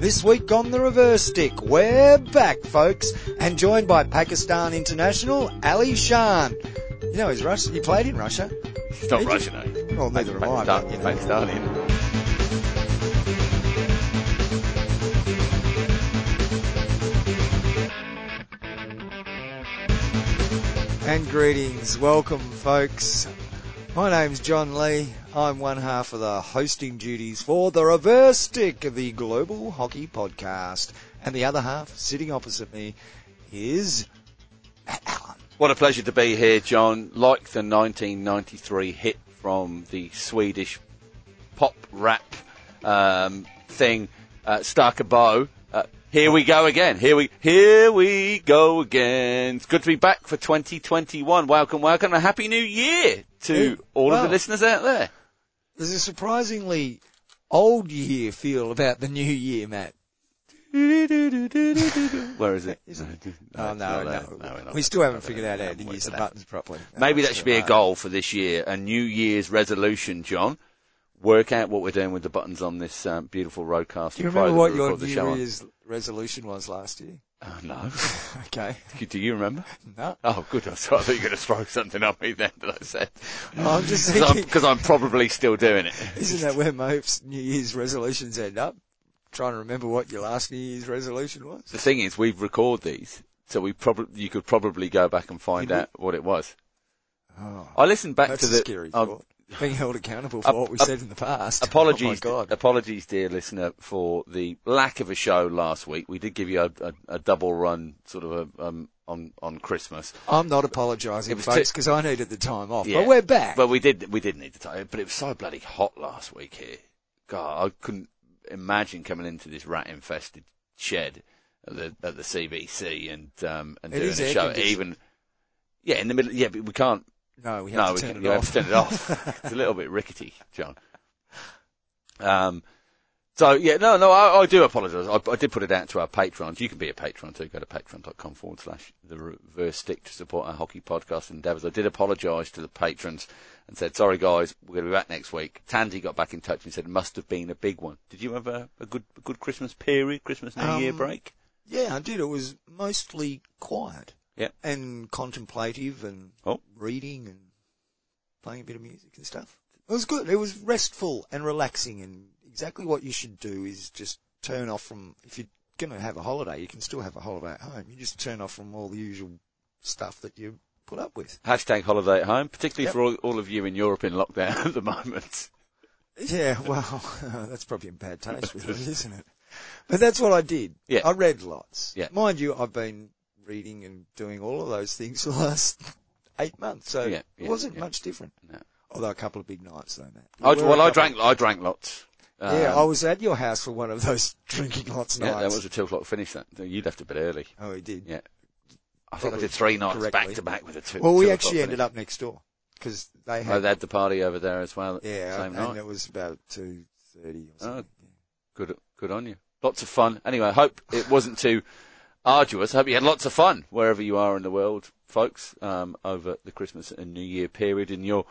This week on the reverse stick, we're back, folks, and joined by Pakistan international Ali Shan. You know, he's Russian. He played in Russia. He's not Did you? Russian, eh? Well, neither am I. Pakistan, you know. Pakistani. And greetings. Welcome, folks. My name's John Lee. I'm one half of the hosting duties for the reverse stick of the Global Hockey Podcast. And the other half, sitting opposite me, is Matt Allen. What a pleasure to be here, John. Like the 1993 hit from the Swedish pop rap um, thing, uh, Stakka Bo. Uh, here we go again. Here we here we go again. It's good to be back for 2021. Welcome, welcome, and a happy new year to all of the listeners out there. There's a surprisingly old year feel about the new year, Matt. Where is it? No, Oh, no, no. we're not we still haven't figured out how to use the buttons properly. Maybe that should be a goal for this year, a New Year's resolution, John. Work out what we're doing with the buttons on this um, beautiful roadcast. Do you remember what your record the show New. Year's resolution was last year? Oh, no. Okay. Do you remember? No. Oh, good. I thought you were going to throw something on me then that I said. I'm just Because I'm, I'm probably still doing it. isn't that where most New Year's resolutions end up? Trying to remember what your last New Year's resolution was? The thing is, we record these, so we probably you could probably go back and find Did we? out what it was. Oh, I listened back to the scary um, thought. Being held accountable for what we said in the past. Apologies, Oh apologies, dear listener, for the lack of a show last week. We did give you a, a, a double run, sort of a, um, on on Christmas, I'm not apologising, folks, because I needed the time off. Yeah. But we're back. but we did we did need the time. But it was so bloody hot last week here. God, I couldn't imagine coming into this rat infested shed at the at the CBC and um and It doing a show even. Yeah, in the middle. Yeah, but we can't. No, we have No, to turn it off. turn it off. it's a little bit rickety, John. Um, so yeah, no, no, I, I do apologise. I, I did put it out to our patrons. You can be a patron too. Go to patreon.com forward slash the reverse stick to support our hockey podcast endeavours. I did apologise to the patrons and said, sorry guys, we're going to be back next week. Tandy got back in touch and said it must have been a big one. Did you have a, a good, a good Christmas period, Christmas New Year Um, break? Yeah, I did. It was mostly quiet. Yeah. And contemplative and Oh. reading and playing a bit of music and stuff. It was good. It was restful and relaxing and exactly what you should do is just turn off from, if you're going to have a holiday, you can still have a holiday at home. You just turn off from all the usual stuff that you put up with. Hashtag holiday at home, particularly Yep. for all, all of you in Europe in lockdown at the moment. Yeah, well, that's probably in bad taste with it, isn't it? But that's what I did. Yeah. I read lots. Yeah. Mind you, I've been reading and doing all of those things the last eight months, so Yeah, it wasn't yeah. much different. No. Although a couple of big nights though, Matt. I, well, I drank, I drank lots. Yeah, Um, I was at your house for one of those drinking lots Yeah, nights. that was a two o'clock finish. That you left a bit early. Oh, he did. Yeah, I think I did three nights correctly. back to back with a two. Well, we two actually ended up next door because they had. Oh, they had the party over there as well. yeah, same and night. it was about two thirty or something. Good, good on you. Lots of fun. Anyway, I hope it wasn't too arduous. I hope you had lots of fun wherever you are in the world, folks, um, over the Christmas and New Year period, and you're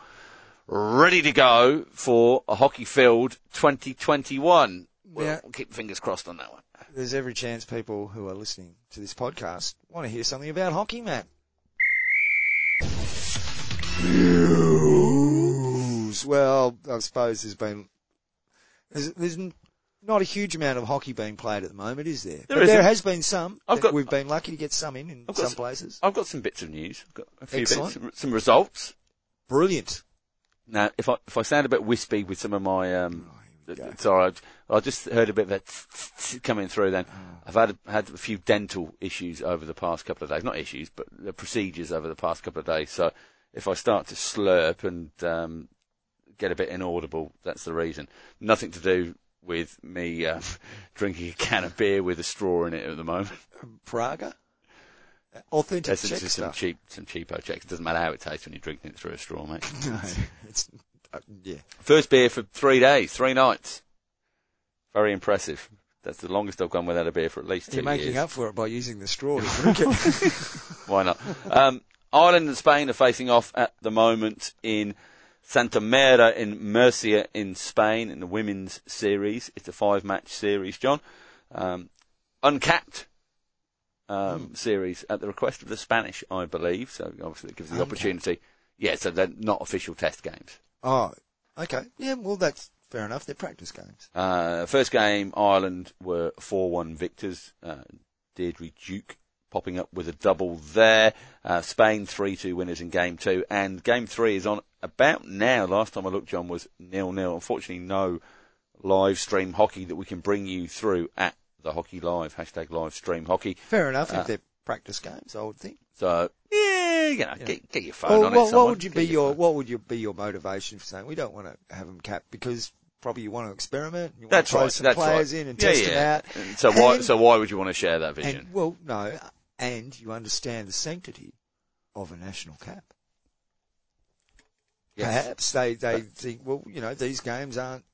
ready to go for a hockey-filled 2021. We'll Yeah. keep fingers crossed on that one. There's every chance people who are listening to this podcast want to hear something about hockey, Matt. News. Well, I suppose there's been there's, there's n- not a huge amount of hockey being played at the moment, is there? There but there has been some. I've got- we've been lucky to get some in in I've some places. I've got some bits of news. I've got a few Excellent. bits, some, some results. Brilliant. Now, if I if I sound a bit wispy with some of my um, Oh, here we go. it's all right. I just heard a bit of that coming through. Then Oh. I've had had a few dental issues over the past couple of days. Not issues, but the procedures over the past couple of days. So if I start to slurp and um, get a bit inaudible, that's the reason. Nothing to do with me um, drinking a can of beer with a straw in it at the moment. Praga. Authentic That's Czech just some cheap, some cheapo checks. It doesn't matter how it tastes when you're drinking it through a straw, mate. No, it's uh, yeah. First beer for three days, three nights. Very impressive. That's the longest I've gone without a beer for at least 2 You're making years. up for it by using the straw to drink it. Why not? Um, Ireland and Spain are facing off at the moment in Santa Mera in Murcia in Spain in the women's series. It's a five match series, John. Um, uncapped um, series at the request of the Spanish, I believe. So obviously it gives the Uncapped. opportunity. Yeah, so they're not official test games. Oh, okay. Yeah, well, that's fair enough. They're practice games. Uh, first game, Ireland were 4-1 victors. Uh, Deirdre Duke popping up with a double there. Uh, Spain 3-2 winners in game two. And game three is on about now. Last time I looked, John, was nil-nil. Unfortunately, no live stream hockey that we can bring you through at the Hockey Live, hashtag live stream hockey. Fair enough Uh, if they're practice games, I would think. So, yeah, you know, Get, get your phone Well, on what, it. what would you Get be your what would you be your motivation for saying we don't want to have them capped because probably you want to experiment, you want That's to throw right. some That's players right. in and yeah, test yeah. them out. And so why? So why would you want to share that vision? And well, no, and you understand the sanctity of a national cap. Yes. Perhaps they they think, well, you know, these games aren't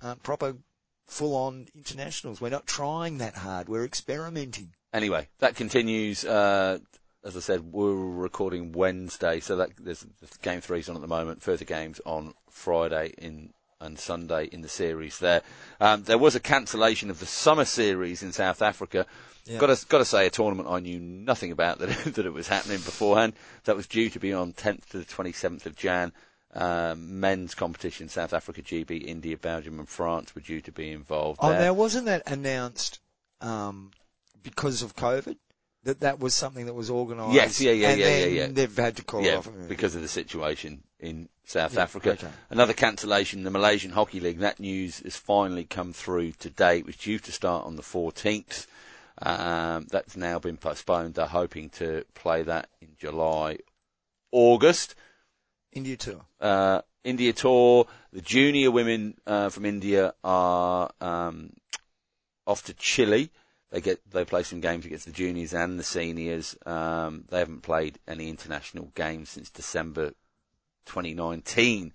aren't proper full on internationals. We're not trying that hard. We're experimenting. anyway, that continues. Uh, as I said, we're recording Wednesday, so that there's the game three's on at the moment. Further games on Friday in and Sunday in the series. There, um, there was a cancellation of the summer series in South Africa. Yeah. Got to got to say, a tournament I knew nothing about that that it was happening beforehand. That was due to be on 10th to the 27th of Jan. Um, men's competition, South Africa, GB, India, Belgium, and France were due to be involved. Oh, there. now wasn't that announced um, because of COVID? That that was something that was organised. Yes, yeah, yeah, and yeah, then yeah, yeah. They've had to call it yeah, off. because of the situation in South Yeah, Africa. okay. Another cancellation, the Malaysian Hockey League. That news has finally come through today. It was due to start on the 14th. Um, that's now been postponed. They're hoping to play that in July, August. India tour. Uh, India tour. The junior women uh, from India are um, off to Chile. They get they play some games against the juniors and the seniors. Um, they haven't played any international games since December 2019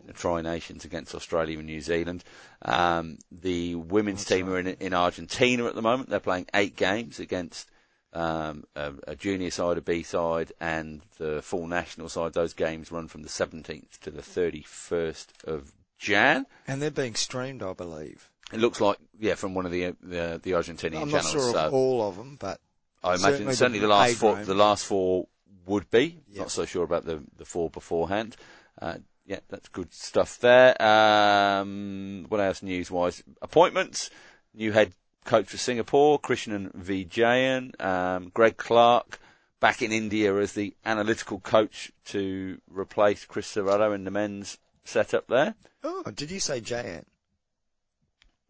in the Tri Nations against Australia and New Zealand. Um, the women's That's team are in, in Argentina at the moment. They're playing eight games against um, a, a junior side, a B side, and the full national side. Those games run from the 17th to the 31st of Jan. And they're being streamed, I believe. It looks like, yeah, from one of the the, the Argentinian I'm not channels. sure so of all of them, but I imagine certainly certainly, the last four, grade. the last four would be. Yep. Not so sure about the the four beforehand. Uh, yeah, that's good stuff there. Um, what else news wise? Appointments. New head coach for Singapore, Krishnan Vijayan, um, Greg Clark. Back in India as the analytical coach to replace Chris Ciriello in the men's setup there. oh, did you say Jan?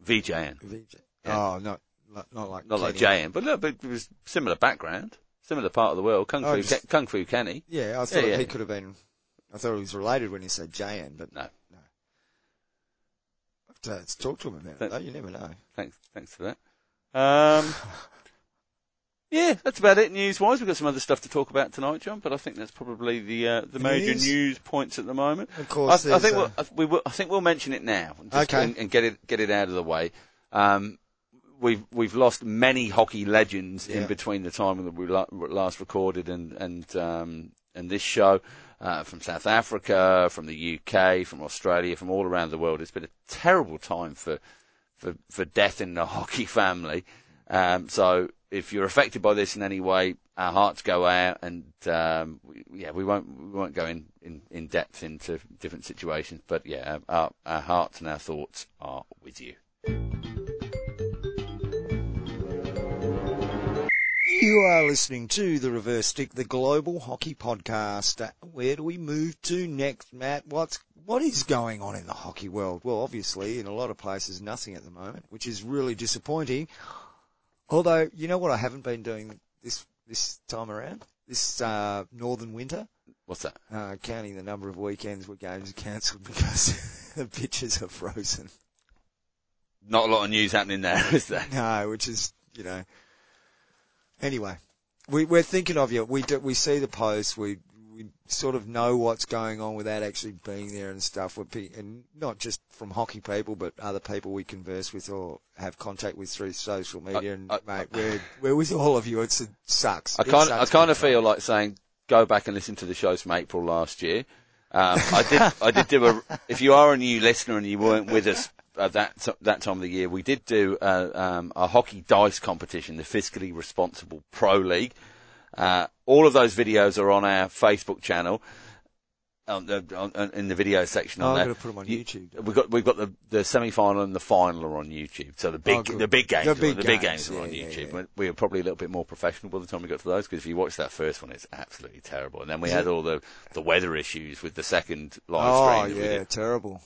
Vijayan. VJ? Yeah. Oh, not not, not like Not like Kenny. Jayan, but look, but it was similar background, similar part of the world. Kung Oh, Fu, just- Kung Fu Kenny. Yeah, I thought yeah. he could have been. I thought he was related when he said Jan, but No. Have to, let's talk to him about it. But- Though. You never know. Thanks, thanks for that. Um, yeah, that's about it news-wise. We've got some other stuff to talk about tonight, John, but I think that's probably the uh, the The major news? news points at the moment. Of I, course, I think there's, we'll, uh, I, we will, I think we'll mention it now, just Okay. and, and get it get it out of the way. Um, we've we've lost many hockey legends in between the time that we last recorded and and um, and this show. Uh, from South Africa, from the UK, from Australia, from all around the world. It's been a terrible time for for, for death in the hockey family. Um, so if you're affected by this in any way, our hearts go out, and um, we, yeah, we won't we won't go in, in, in depth into different situations, but yeah, our, our hearts and our thoughts are with you. You are listening to the Reverse Stick, the Global Hockey Podcast. Where do we move to next, Matt? What's what is going on in the hockey world? Well, obviously, in a lot of places, nothing at the moment, which is really disappointing. Although, you know what, I haven't been doing this this time around, this uh, northern winter, What's that? uh, counting the number of weekends where games are cancelled because the pitches are frozen. Not a lot of news happening there, is there? No, which is, you know. Anyway, we, we're thinking of you. We do, we see the posts. We we sort of know what's going on without actually being there and stuff. We're, pe- and not just from hockey people, but other people we converse with or have contact with through social media. and I- mate, we're we're with all of you. It's, it sucks. I kind I kind of feel like saying go back and listen to the shows from April last year. Um, I did, I did do a, if you are a new listener and you weren't with us at that, that time of the year, we did do a, um, a hockey dice competition, the Fiscally Responsible Pro League. Uh, all of those videos are on our Facebook channel. On the, on, in the video section Oh, on I'm there. going to put them on You- YouTube. We've got we've got the the semi final and the final are on YouTube. So the big Oh, the big games The are- big the big games, games are on yeah, yeah, YouTube. yeah. We were probably a little bit more professional by the time we got to those because if you watch that first one, it's absolutely terrible. And then we had all the the weather issues with the second live Oh, stream. we yeah, terrible.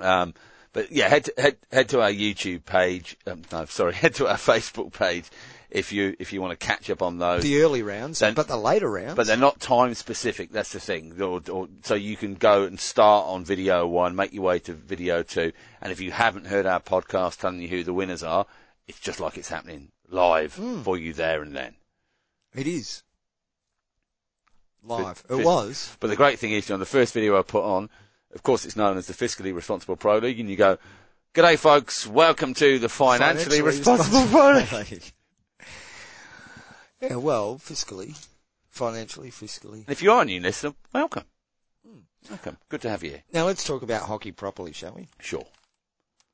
Um, but yeah, head to, head head to our YouTube page. Um, no, sorry, head to our Facebook page if you if you want to catch up on those. The early rounds, Then- but the later rounds. But they're not time specific. That's the thing. Or, or, so you can go and start on video one, make your way to video two, and if you haven't heard our podcast telling you who the winners are, it's just like it's happening live Hmm. for you there and then. It is. Live. It was. But the great thing is, John, the first video I put on, of course, it's known as the Fiscally Responsible Pro League, and you go, "G'day, folks. Welcome to the Financially, Responsible Pro League." Yeah, well, fiscally, financially, fiscally. And if you are a new listener, welcome. Hmm. Welcome. Good to have you here. Now let's talk about hockey properly, shall we? Sure.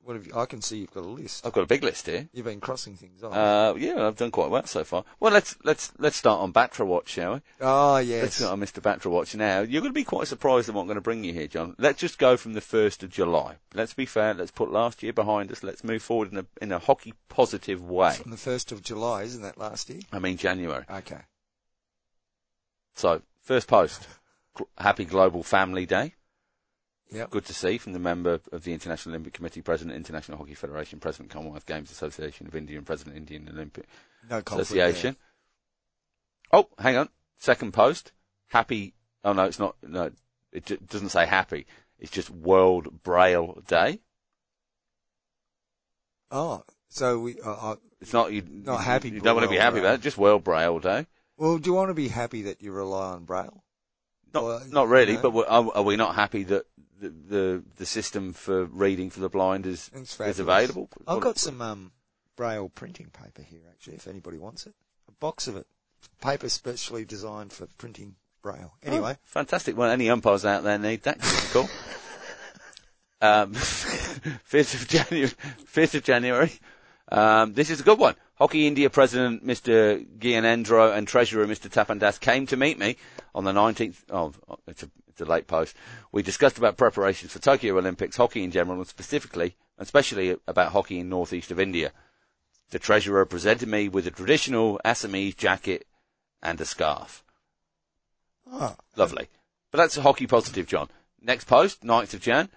What have you, I can see you've got a list. I've got a big list here. You've been crossing things off. Uh, yeah, I've done quite well so far. Well, let's let's let's start on Batra Watch, shall we? oh yes. Let's start on Mr. Batra Watch now. You're going to be quite surprised at what I'm going to bring you here, John. Let's just go from the first of July. Let's be fair. Let's put last year behind us. Let's move forward in a in a hockey positive way. From the first of July, isn't that last year? I mean January. Okay. So first post. Happy Global Family Day. Yep. Good to see from the member of the International Olympic Committee, President, International Hockey Federation, President, Commonwealth Games Association of India, and President, Indian Olympic No Association. Oh, hang on. Second post. Happy. Oh no, it's not. No, it j- doesn't say happy. It's just World Braille Day. Oh, so we. Uh, uh, It's not. You, Not happy You don't want to be happy Braille. about it. Just World Braille Day. well, do you want to be happy that you rely on Braille? Not, not really. no. But we're, are, are we not happy that the, the the system for reading for the blind is is available? I've What- got some um, Braille printing paper here, actually, if anybody wants it. A box of it. Paper specially designed for printing Braille. Anyway, Oh, fantastic. Well, any umpires out there need that. cool. Um, 5th of January. 5th of January. Um, this is a good one. Hockey India President Mr. Gyanendra and Treasurer Mr. Tapandas came to meet me on the 19th. Oh, it's a, it's a late post. We discussed about preparations for Tokyo Olympics, hockey in general, and specifically, especially about hockey in northeast of India. The Treasurer presented me with a traditional Assamese jacket and a scarf. oh, Lovely. But that's a hockey positive, John. Next post, 9th of Jan.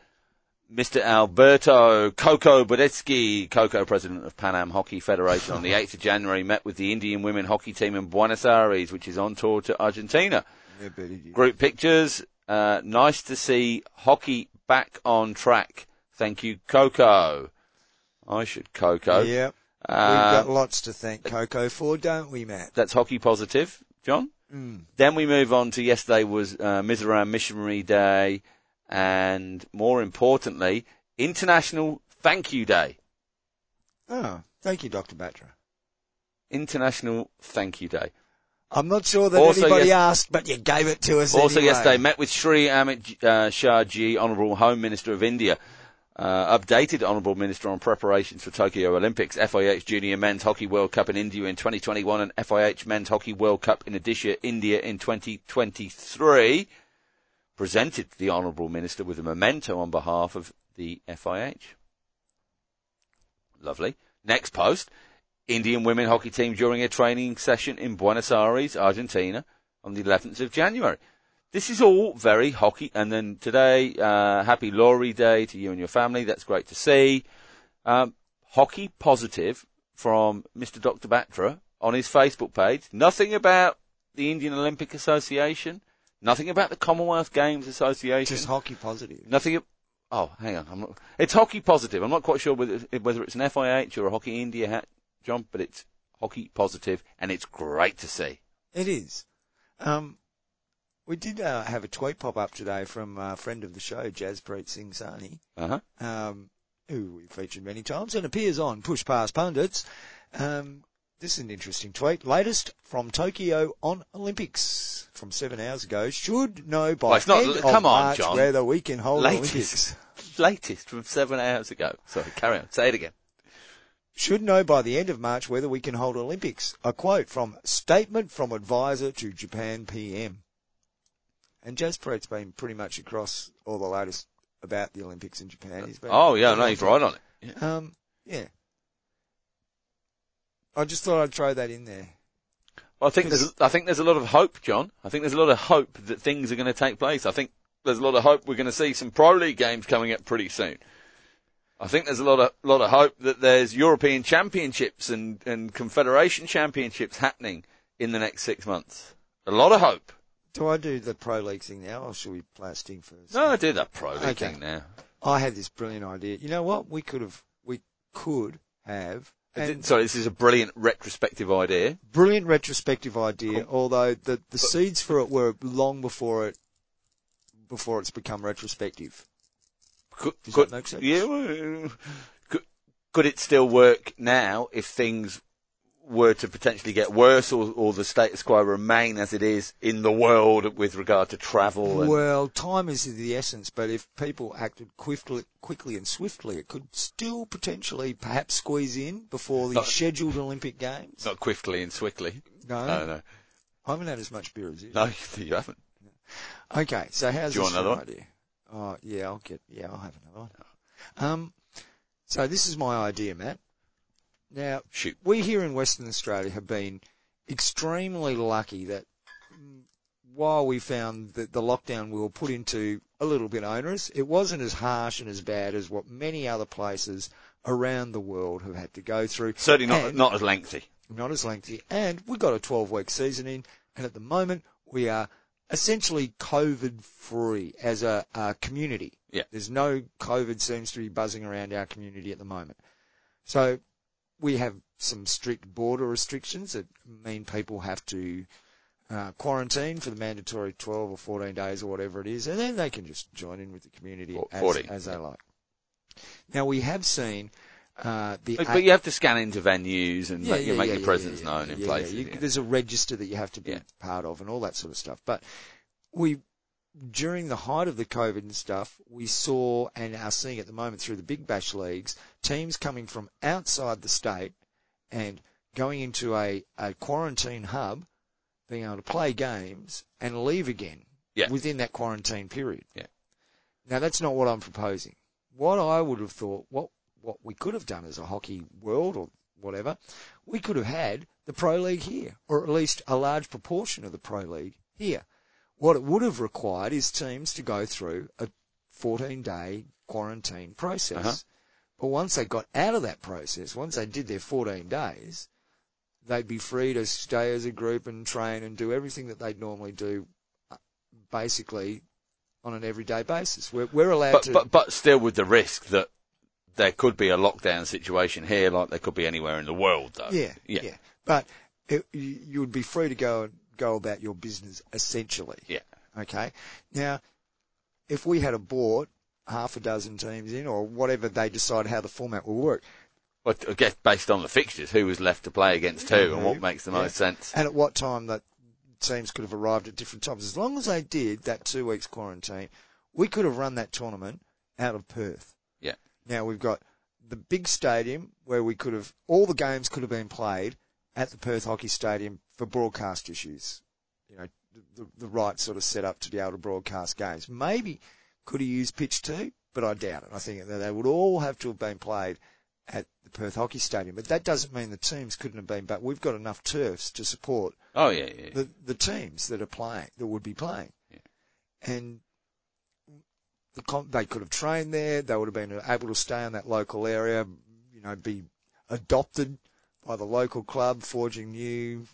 Mr. Alberto Coco Budeisky, Coco president of Pan Am Hockey Federation, on the 8th of January met with the Indian women hockey team in Buenos Aires, which is on tour to Argentina. yeah, Group pictures. Uh, nice to see hockey back on track. Thank you, Coco. I should Coco. Yep. We've Uh, got lots to thank Coco for, don't we, Matt? that's hockey positive, John. Mm. Then we move on to yesterday was uh, Mizoram Missionary Day, and more importantly, International Thank You Day. Oh, thank you, Dr. Batra. International Thank You Day. I'm not sure that Also anybody yes- asked, but you gave it to us Also anyway. yesterday, met with Sri Amit uh, Shah Ji, Honourable Home Minister of India. Uh, updated Honourable Minister on preparations for Tokyo Olympics, FIH Junior Men's Hockey World Cup in India in 2021 and FIH Men's Hockey World Cup in Odisha, India in 2023. Presented the Honourable Minister with a memento on behalf of the FIH. Lovely. Next post. Indian women hockey team during a training session in Buenos Aires, Argentina on the 11th of January. This is all very hockey. And then today, uh, happy Lohri Day to you and your family. That's great to see. Um, hockey positive from Mr. Dr. Batra on his Facebook page. Nothing about the Indian Olympic Association. Nothing about the Commonwealth Games Association. Just hockey positive. Nothing. Oh, hang on. I'm not, it's hockey positive. I'm not quite sure whether, whether it's an FIH or a Hockey India hat, John, but it's hockey positive, and it's great to see. It is. Um, we did uh, have a tweet pop up today from a friend of the show, Jaspreet Singh Sani, Uh huh. um, who we've featured many times and appears on Push Past Pundits. Um, this is an interesting tweet. Latest from Tokyo on Olympics. From seven hours ago should know by Well, it's not- end of on, March John. whether we can hold Latest. Olympics. Latest from seven hours ago. Sorry, carry on. Say it again. Should know by the end of March whether we can hold Olympics. A quote from statement from advisor to Japan PM. And Jaspreet's been pretty much across all the latest about the Olympics in Japan. He's been Oh yeah, no, he's right on it. Yeah. Um, yeah. I just thought I'd throw that in there. Well, I think there's, I think there's a lot of hope, John. I think there's a lot of hope that things are going to take place. I think there's a lot of hope we're going to see some pro league games coming up pretty soon. I think there's a lot of lot of hope that there's European championships and, and confederation championships happening in the next six months. A lot of hope. Do I do the pro league thing now, or should we play a sting first? No, I do that pro league Okay. thing now. I had this brilliant idea. You know what? We could have, we could have, and Sorry, this is a brilliant retrospective idea. brilliant retrospective idea. Although the the seeds for it were long before it, before it's become retrospective. Could, Does could, that make sense? Yeah. Could, could it still work now if things were to potentially get worse or, or the status quo remain as it is in the world with regard to travel and Well, time is the essence, but if people acted quickly, quickly and swiftly, it could still potentially perhaps squeeze in before the Not- scheduled Olympic Games. not quickly and swiftly. No, No, no. I haven't had as much beer as you. No, you haven't. Okay, so how's Do you this want another for an idea? Oh, yeah, I'll get, yeah, I'll have another one. Um, so this is my idea, Matt. Now, Shoot. we here in Western Australia have been extremely lucky that while we found that the lockdown we were put into a little bit onerous, it wasn't as harsh and as bad as what many other places around the world have had to go through. Certainly not And- not as lengthy. not as lengthy, and we got a 12 week season in, and at the moment we are essentially COVID free as a, a community. Yeah. There's no COVID seems to be buzzing around our community at the moment. So we have some strict border restrictions that mean people have to uh, quarantine for the mandatory 12 or 14 days or whatever it is, and then they can just join in with the community as, as they like. Now we have seen uh, the But, but you have to scan into venues and yeah, make, you make your presence yeah, known in yeah, places. yeah. You- yeah. There's a register that you have to be Yeah. part of and all that sort of stuff. But we, during the height of the COVID and stuff, we saw and are seeing at the moment through the Big Bash leagues, teams coming from outside the state and going into a, a quarantine hub, being able to play games and leave again Yeah. within that quarantine period. Yeah. Now that's not what I'm proposing. What I would have thought, what what we could have done as a hockey world or whatever, we could have had the pro league here, or at least a large proportion of the pro league here. What it would have required is teams to go through a 14 day quarantine process. Uh-huh. But once they got out of that process, once they did their 14 days, they'd be free to stay as a group and train and do everything that they'd normally do, uh, basically on an everyday basis. We're, we're allowed but, to. but but still with the risk that there could be a lockdown situation here, like there could be anywhere in the world, though. Yeah, yeah, yeah. But it, you you would be free to go go about your business essentially. Yeah. Okay. Now, if we had a bought half a dozen teams in, or whatever they decide how the format will work, But I guess based on the fixtures, who was left to play against who, and what makes the Yeah. most sense? and at what time that teams could have arrived at different times, as long as they did that two weeks quarantine, we could have run that tournament out of Perth. Yeah. Now we've got the big stadium where we could have all the games could have been played at the Perth Hockey Stadium for broadcast issues. You know, the, the right sort of setup to be able to broadcast games. Maybe could have used pitch two, but I doubt it. I think that they would all have to have been played at the Perth Hockey Stadium. But that doesn't mean the teams couldn't have been. But we've got enough turfs to support Oh yeah, yeah. the the teams that are playing that would be playing, Yeah. and the they could have trained there. They would have been able to stay in that local area, you know, be adopted by the local club, forging new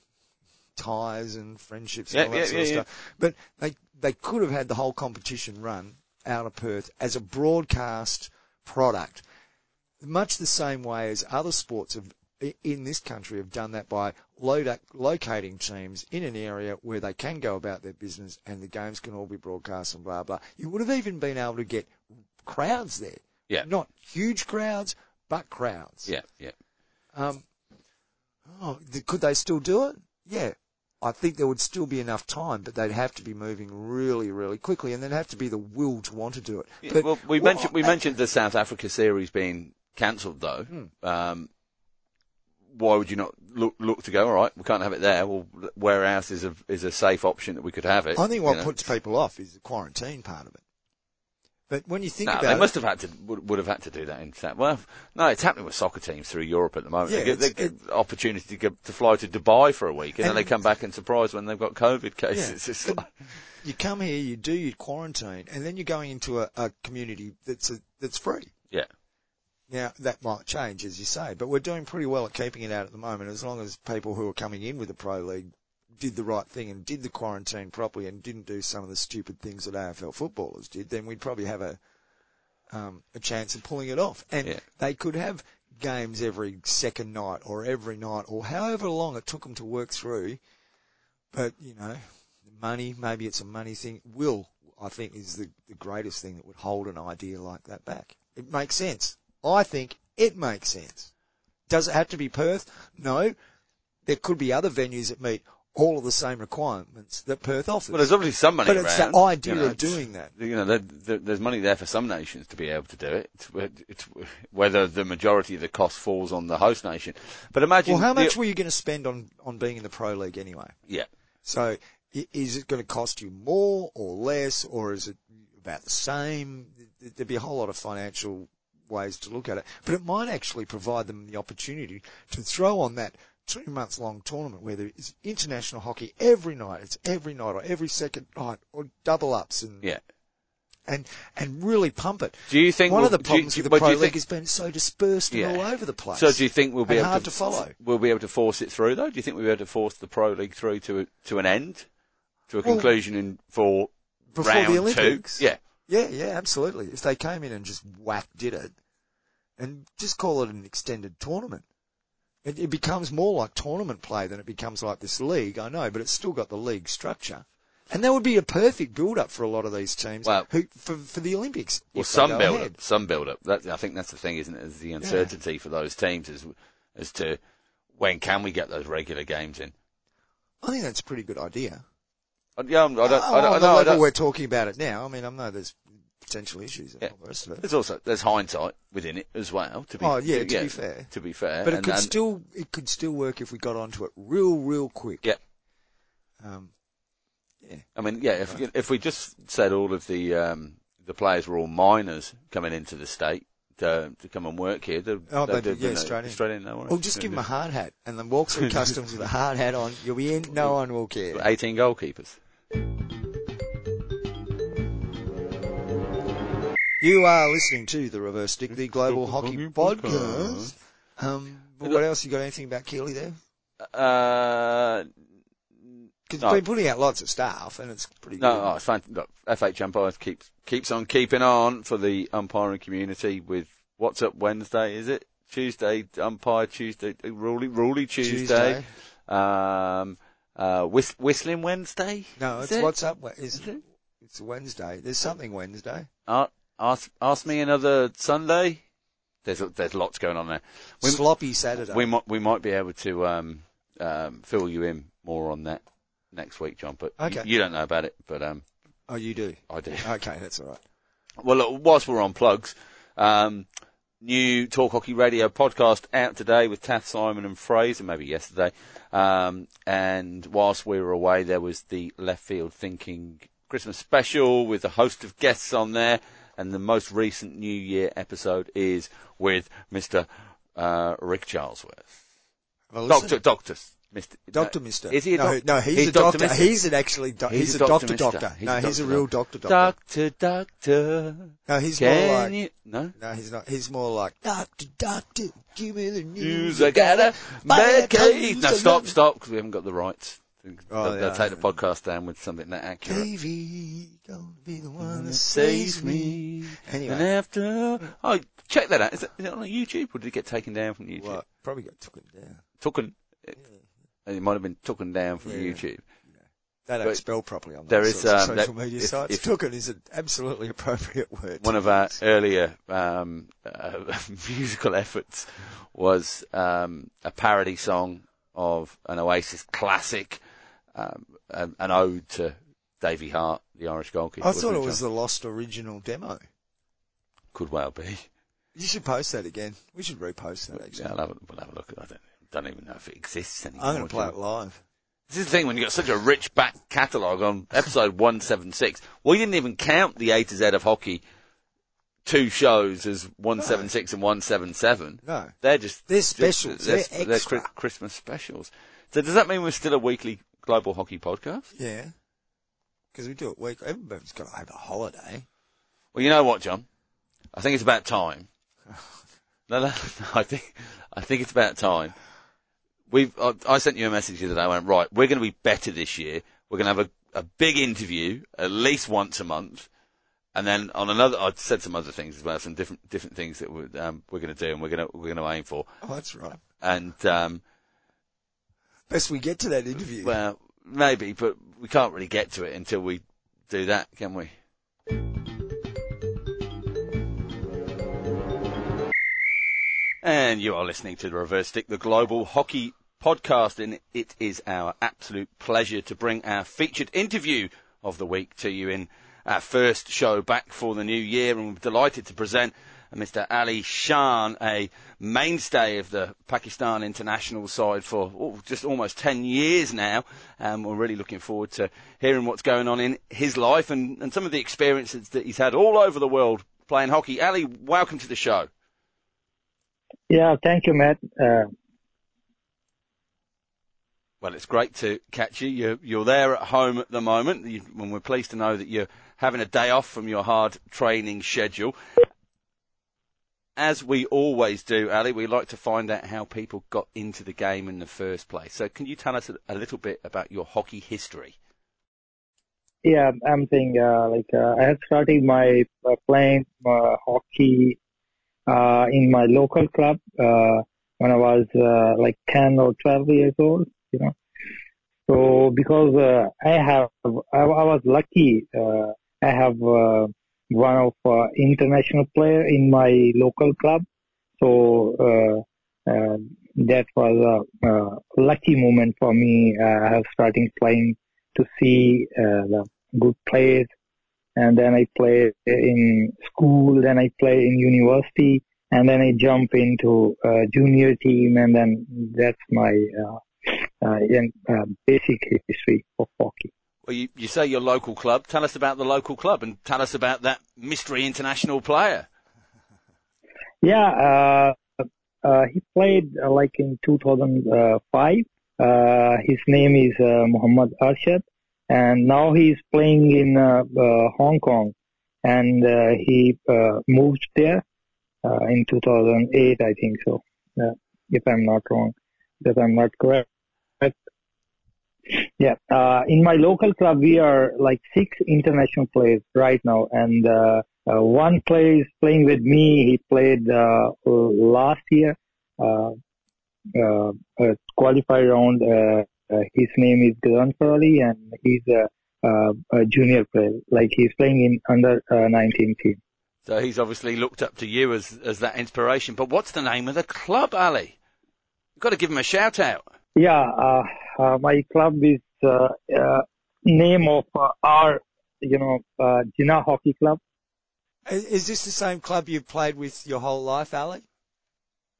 ties and friendships and Yeah, all that yeah, sort of stuff. But they they could have had the whole competition run out of Perth as a broadcast product, much the same way as other sports have in this country have done that by locating teams in an area where they can go about their business and the games can all be broadcast and blah blah. You would have even been able to get crowds there. Yeah. Not huge crowds, but crowds. yeah, yeah. Um, oh, th- could they still do it? Yeah. I think there would still be enough time, but they'd have to be moving really, really quickly, and there'd have to be the will to want to do it. Yeah, But well, we what mentioned we I- mentioned the South Africa series being cancelled though. Hmm. Um, why would you not look look to go? All right, we can't have it there. Well, where else is a is a safe option that we could have it? I think you what know? puts people off is the quarantine part of it. But when you think No, about they it, must have had to would, would have had to do that in South. Well, no, it's happening with soccer teams through Europe at the moment. Yeah, they get, they get the opportunity to, get, to fly to Dubai for a week, and, then they come back and surprise when they've got COVID cases. Yeah, It's like, you come here, you do your quarantine, and then you're going into a, a community that's a, that's free. yeah. Now that might change, as you say, but we're doing pretty well at keeping it out at the moment. As long as people who are coming in with the pro league did the right thing and did the quarantine properly and didn't do some of the stupid things that AFL footballers did, then we'd probably have a um, a chance of pulling it off. And Yeah. they could have games every second night or every night or however long it took them to work through. But you know, money, maybe it's a money thing. Will, I think, is the, the greatest thing that would hold an idea like that back. It makes sense. I think it makes sense. Does it have to be Perth? No. There could be other venues that meet all of the same requirements that Perth offers. Well, there's obviously some money but it's around. the idea you know, of doing that. You know, there, there, there's money there for some nations to be able to do it. It's, it's whether the majority of the cost falls on the host nation. But imagine. Well, how the- much were you going to spend on, on being in the Pro League anyway? yeah. So is it going to cost you more or less, or is it about the same? There'd be a whole lot of financial ways to look at it, but it might actually provide them the opportunity to throw on that two months long tournament where there is international hockey every night. It's every night or every second night or double ups and Yeah. and and really pump it. Do you think One we'll- of the problems you- with the Pro League has been so dispersed Yeah. and all over the place. So do you think we'll be able hard to, to follow? We'll be able to force it through though. Do you think we'll be able to force the pro league through to a, to an end, to a Well, conclusion in for before round the Olympics? two? Yeah. Yeah, yeah, absolutely. If they came in and just whack did it, and just call it an extended tournament, it, it becomes more like tournament play than it becomes like this league. I know, but it's still got the league structure, and that would be a perfect build-up for a lot of these teams Well- who, for for the Olympics. Well, some build ahead. up, some build up. That, I think that's the thing, isn't it? Is the uncertainty for those teams as as to when can we get those regular games in. I think that's a pretty good idea. Uh, Yeah, I'm- I don't. Oh, I don't, on the no, I don't- we're talking about it now, I mean, I know there's potential issues and Yeah. all the rest of it. There's also there's hindsight within it as well. To be Oh, yeah, to be fair. To be fair, But it and- could and- still it could still work if we got onto it real, real quick. Yeah. Um, yeah. I mean, yeah, if if we just said all of the um, the players were all minors coming into the state to to come and work here, they'd, Oh, they'd- they'd, yeah, no- straight in. straight in. No worries. Well, just give them a hard hat and then walk through customs with a hard hat on. You'll be in. No one will care. 18 goalkeepers. You are listening to the Reverse Stick, the Global Hockey Podcast. Um, what else? You got anything about Keeley there? Uh, Because No. been putting out lots of stuff, and it's pretty no, good. oh, it's fine. Look, FH umpires keeps keeps on keeping on for the umpiring community with what's up Wednesday, is it? Tuesday umpire Tuesday, Ruley Ruley Tuesday, Tuesday. um, uh, whist, whistling Wednesday. No, it's it? what's up. Is Is it? It's Wednesday. There's something Wednesday. Uh, ask ask me another Sunday. There's there's lots going on there. We- Sloppy Saturday. We might we might be able to um, um, fill you in more on that next week, John. But Okay. you don't know about it, but um, oh, you do. I do. Okay, that's all right. Well, look, whilst we're on plugs, um, new Talk Hockey Radio podcast out today with Taff, Simon and Fraser, maybe yesterday. Um, and whilst we were away, there was the Left Field Thinking Christmas special with a host of guests on there. And the most recent New Year episode is with Mr. Uh, Rick Charlesworth. Well, Doctor, Doctor, Mr. Doctor no, Mister. Is he a no, doc- no, he's, he's a Dr. doctor. He's an actually. Do- He's he's, a Dr. doctor. Doctor. He's no, he's a real doctor. Doctor. Doctor, Doctor. no, he's more like. you? No? No, he's not. He's more like doctor, doctor. Give me the news. I gotta a No, stop, stop, because we haven't got the rights. Oh, they'll, they'll take the podcast down with something that accurate. Davey, gonna be the one that Saves me. Anyway. And after, oh, check that out. Is it, is it on YouTube or did it get taken down from YouTube? What? Probably got taken down. Taken. It, it might have been taken down from Yeah. YouTube. They don't But spell properly on there is, um, social that- media if- sites. if- Taken is an absolutely appropriate word. One of our earlier um, uh, musical efforts was um, a parody song of an Oasis classic, um, an, an ode to Davy Harte, the Irish goalkeeper. I thought it was the lost original demo. Could well be. You should post that again. We should repost that actually. Yeah, I'll have a, we'll have a look. I don't, don't even know if it exists anymore. I'm going to play it live. This is the thing when you've got such a rich back catalogue on episode 176. We didn't even count the A to Z of hockey two shows as 176 and 177. No. They're just They're specials. They're, They're they're. Christmas specials. So does that mean we're still a weekly global hockey podcast? Yeah. Because we do it week. Everybody's got to have a holiday. Well, you know what, John? I think it's about time. No, no, no, I think I think it's about time. We've I, I sent you a message the other day. I went right. We're going to be better this year. We're going to have a, a big interview at least once a month, and then on another. I said some other things as well, some different different things that we're, um, we're going to do and we're going to we're going to aim for. Oh, that's right. And um, Best we get to that interview. well, maybe, but we can't really get to it until we do that, can we? And you are listening to the Reverse Stick, the Global Hockey Podcast, and it is our absolute pleasure to bring our featured interview of the week to you in our first show back for the new year, and we're delighted to present Mr. Ali Shan, a mainstay of the Pakistan international side for oh, just almost 10 years now. Um, we're really looking forward to hearing what's going on in his life and, and some of the experiences that he's had all over the world playing hockey. Ali, welcome to the show. Yeah, thank you, Matt. Uh, Well, it's great to catch you. You're, you're there at home at the moment, you, and we're pleased to know that you're having a day off from your hard training schedule. As we always do, Ali, we like to find out how people got into the game in the first place. So, can you tell us a, little bit about your hockey history? yeah, I'm saying uh, like uh, I have started my uh, playing uh, hockey uh, in my local club uh, when I was like 10 or 12 years old. You know, so because I have I, I was lucky. I have one of uh, international player in my local club. So uh, uh, that was a, lucky moment for me. Uh, I have starting playing to see uh, the good players, and then I play in school, then I play in university, and then I jump into uh, junior team, and then that's my uh, uh, young, uh, basic history of hockey. Well, you, you say your local club. Tell us about the local club and tell us about that mystery international player. Yeah, uh, uh, he played uh, like in 2005. Uh, his name is uh, Muhammad Arshad, and now he's playing in uh, uh, Hong Kong, and uh, he uh, moved there uh, in 2008, I think so, uh, if I'm not wrong, if I'm not correct. Yeah, uh, in my local club, we are like six international players right now, and uh, uh, one player is playing with me. He played uh, last year, uh, uh, uh, qualified round. Uh, uh, his name is Ghazanfar Ali, and he's a, uh, a junior player. Like he's playing in under uh, 19 team. So he's obviously looked up to you as, as that inspiration. But what's the name of the club, Ali? You've got to give him a shout out. Yeah, uh, uh, my club is uh, uh, name of uh, our, you know, uh, Jinnah Hockey Club. Is this the same club you've played with your whole life, Ali?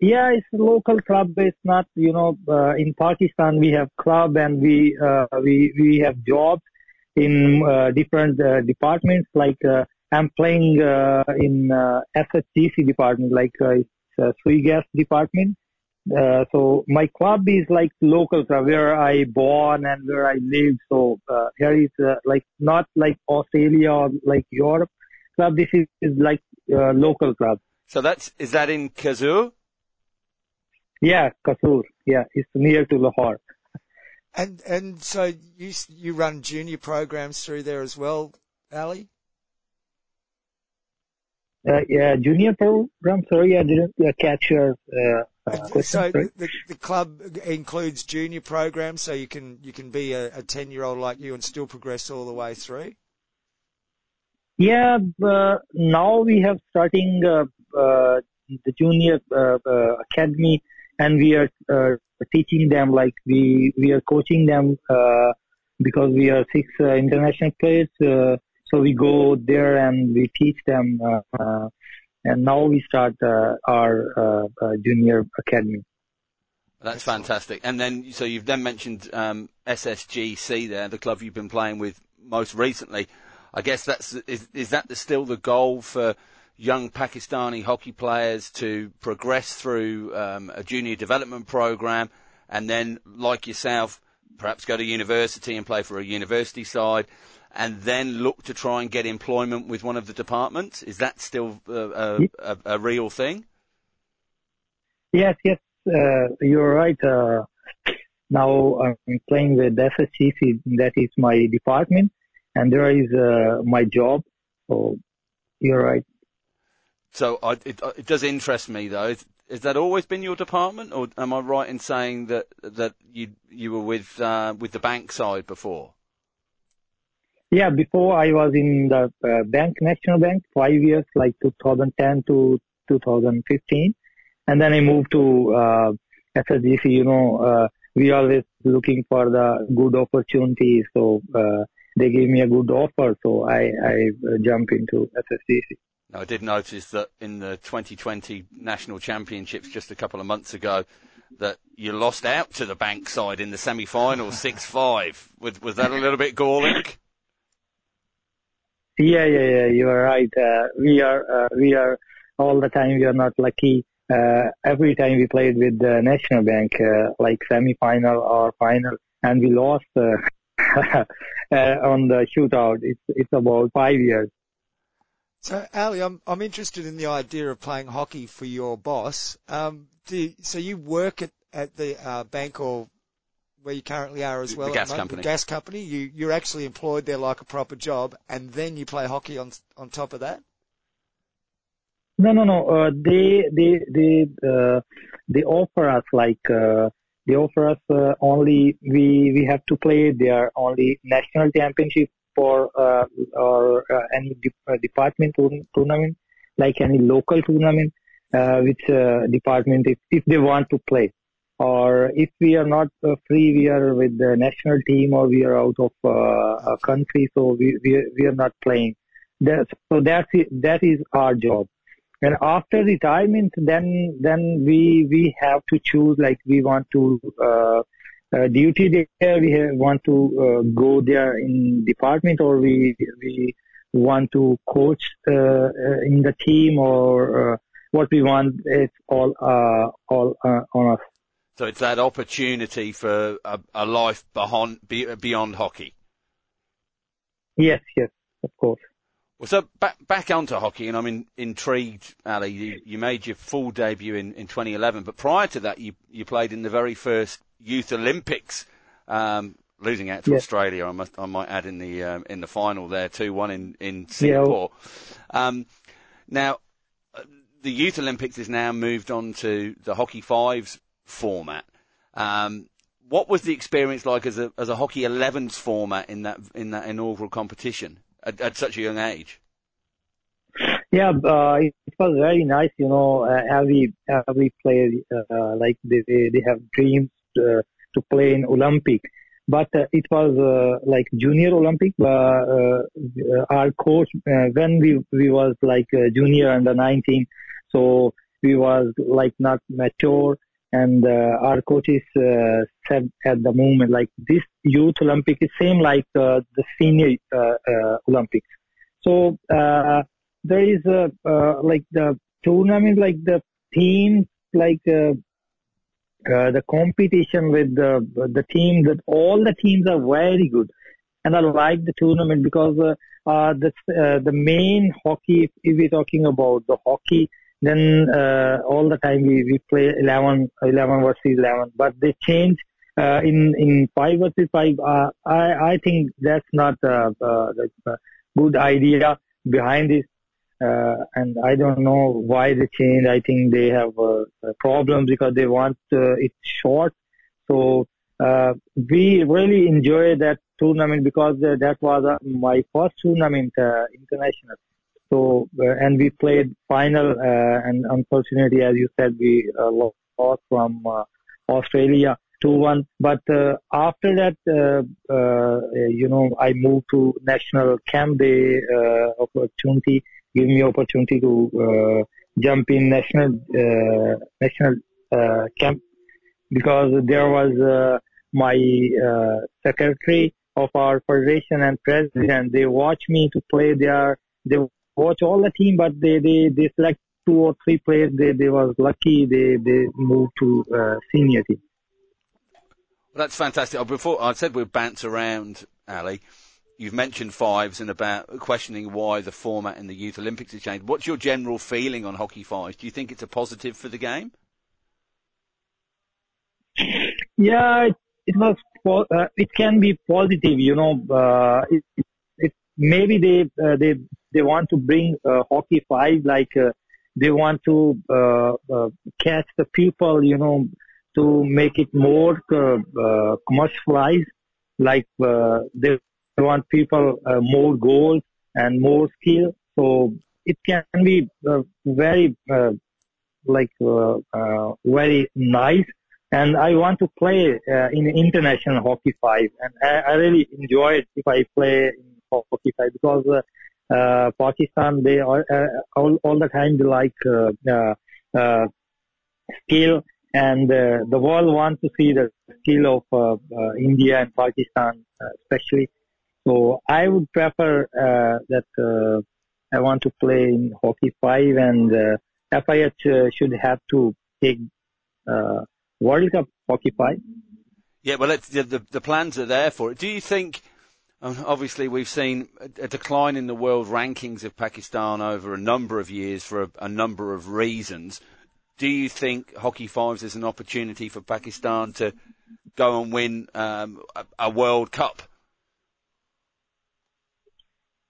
Yeah, it's a local club. It's not, you know, uh, in Pakistan we have club and we uh, we we have jobs in uh, different uh, departments. Like uh, I'm playing uh, in uh, SSGC department, like uh, it's uh, Sui Gas department. Uh, so my club is like local club where I born and where I live. So uh, here is uh, like not like Australia or like Europe club. This is, is like uh, local club. So that's is that in Kazoo? Yeah, Kasur. Yeah, it's near to Lahore. And and so you you run junior programs through there as well, Ali? Uh, yeah, junior program. Sorry, I didn't uh, catch your uh, so the, the club includes junior programs, so you can you can be a, ten year old like you and still progress all the way through. Yeah, uh, now we have starting uh, uh, the junior uh, uh, academy, and we are uh, teaching them like we we are coaching them uh, because we are six uh, international players. Uh, so we go there and we teach them. And now we start uh, our uh, uh, junior academy. That's fantastic. And then, so you've then mentioned um, SSGC there, the club you've been playing with most recently. I guess that's is, is that the, still the goal for young Pakistani hockey players to progress through um, a junior development program, and then, like yourself, perhaps go to university and play for a university side, and then look to try and get employment with one of the departments. Is that still a, a, a real thing? Yes, yes, uh, you're right. Uh, now I'm playing with SSGC. That is my department, and there is uh, my job. So you're right. So I, it, it, does interest me though. Has that always been your department, or am I right in saying that that you you were with uh, with the bank side before? Yeah, before I was in the uh, bank, National Bank, five years, like 2010 to 2015, and then I moved to uh, SSGC. You know, uh, we always looking for the good opportunities, so uh, they gave me a good offer, so I I uh, jump into SSGC. Now, I did notice that in the 2020 national championships just a couple of months ago, that you lost out to the bank side in the semi-final, 6-5. Was, was that a little bit galling? Yeah, yeah, yeah. You are right. Uh, we are, uh, we are all the time. We are not lucky. Uh, every time we played with the national bank, uh, like semi-final or final, and we lost uh, uh, on the shootout. It's it's about five years. So, Ali, I'm I'm interested in the idea of playing hockey for your boss. Um, you, so you work at at the bank or where you currently are as well. The gas company. The gas company. You you're actually employed there like a proper job, and then you play hockey on on top of that. No, no, no. Uh, they they they uh, they offer us like uh, they offer us uh, only we we have to play their only national championship for uh, or uh, any de- uh, department tournament, like any local tournament, uh, which uh, department if, if they want to play. Or if we are not uh, free, we are with the national team or we are out of uh, country, so we, we, we are not playing. So that's it, that is our job. And after retirement, then then we we have to choose like we want to uh, uh, duty there we want to uh, go there in department or we we want to coach uh, uh in the team or uh, what we want it's all all on us so it's that opportunity for a, a life beyond beyond hockey yes yes of course well, so back back onto hockey, and I'm in, intrigued, Ali. You, you made your full debut in, in 2011, but prior to that, you you played in the very first Youth Olympics, um, losing out to Australia. I must, I might add in the um, in the final there, two one in in Singapore. Yeah. Um, now, the Youth Olympics is now moved on to the Hockey Fives format. Um, what was the experience like as a as a Hockey 11s format in that in that inaugural competition at, at such a young age? Yeah, uh, it was very nice. You know, uh, every every player uh, like they they have dreams uh, to play in Olympic. But uh, it was uh, like junior Olympic. our coach, when we we was like junior under 19, so we was like not mature and uh, our coaches uh, said at the moment like this youth olympic is same like uh, the senior olympics so there is a like the tournament like the teams like uh, the competition with the the team that all the teams are very good, and I like the tournament because uh, uh, the the main hockey. If we're talking about the hockey, then uh, all the time we, we play 11, 11 versus 11, but they change uh, in in five versus five. Uh, I I think that's not a, a good idea behind this. Uh, and I don't know why they changed. I think they have uh, problems because they want uh, it short. So uh, we really enjoy that tournament because uh, that was uh, my first tournament uh, international. So uh, and we played final, uh, and unfortunately, as you said, we uh, lost from uh, Australia. two one. But uh, after that, uh, you know, I moved to national camp. They opportunity give me opportunity to jump in national national camp because there was my secretary of our federation and president. They watch me to play. There, they watch all the team, but they they they select two or three players. They they was lucky. They they moved to uh, senior team. Well, that's fantastic. Oh, Before I said we'd bounce around, Ali. You've mentioned fives and about questioning why the format in the Youth Olympics has changed. What's your general feeling on hockey fives? Do you think it's a positive for the game? Yeah, it, it was. Uh, it can be positive, you know. Uh, it, it, maybe they uh, they they want to bring uh, hockey five, like uh, they want to uh, uh, catch the people, you know, to make it more uh, uh, commercialized. Like uh, they want people uh, more goals and more skill. So it can be uh, very uh, like uh, uh, very nice and I want to play uh, in international hockey five, and I, I really enjoy it if I play in hockey five because uh, Pakistan they are uh, all, all the time they like uh, uh, uh, skill, and uh, the world wants to see the skill of uh, uh, India and Pakistan uh, especially. So I would prefer uh, that uh, I want to play in hockey five, and uh, FIH uh, should have to take. Uh, World Cup Hockey Five. Yeah, well, the, the the plans are there for it. Do you think? Obviously, we've seen a, a decline in the world rankings of Pakistan over a number of years for a, a number of reasons. Do you think Hockey Fives is an opportunity for Pakistan to go and win um, a, a World Cup?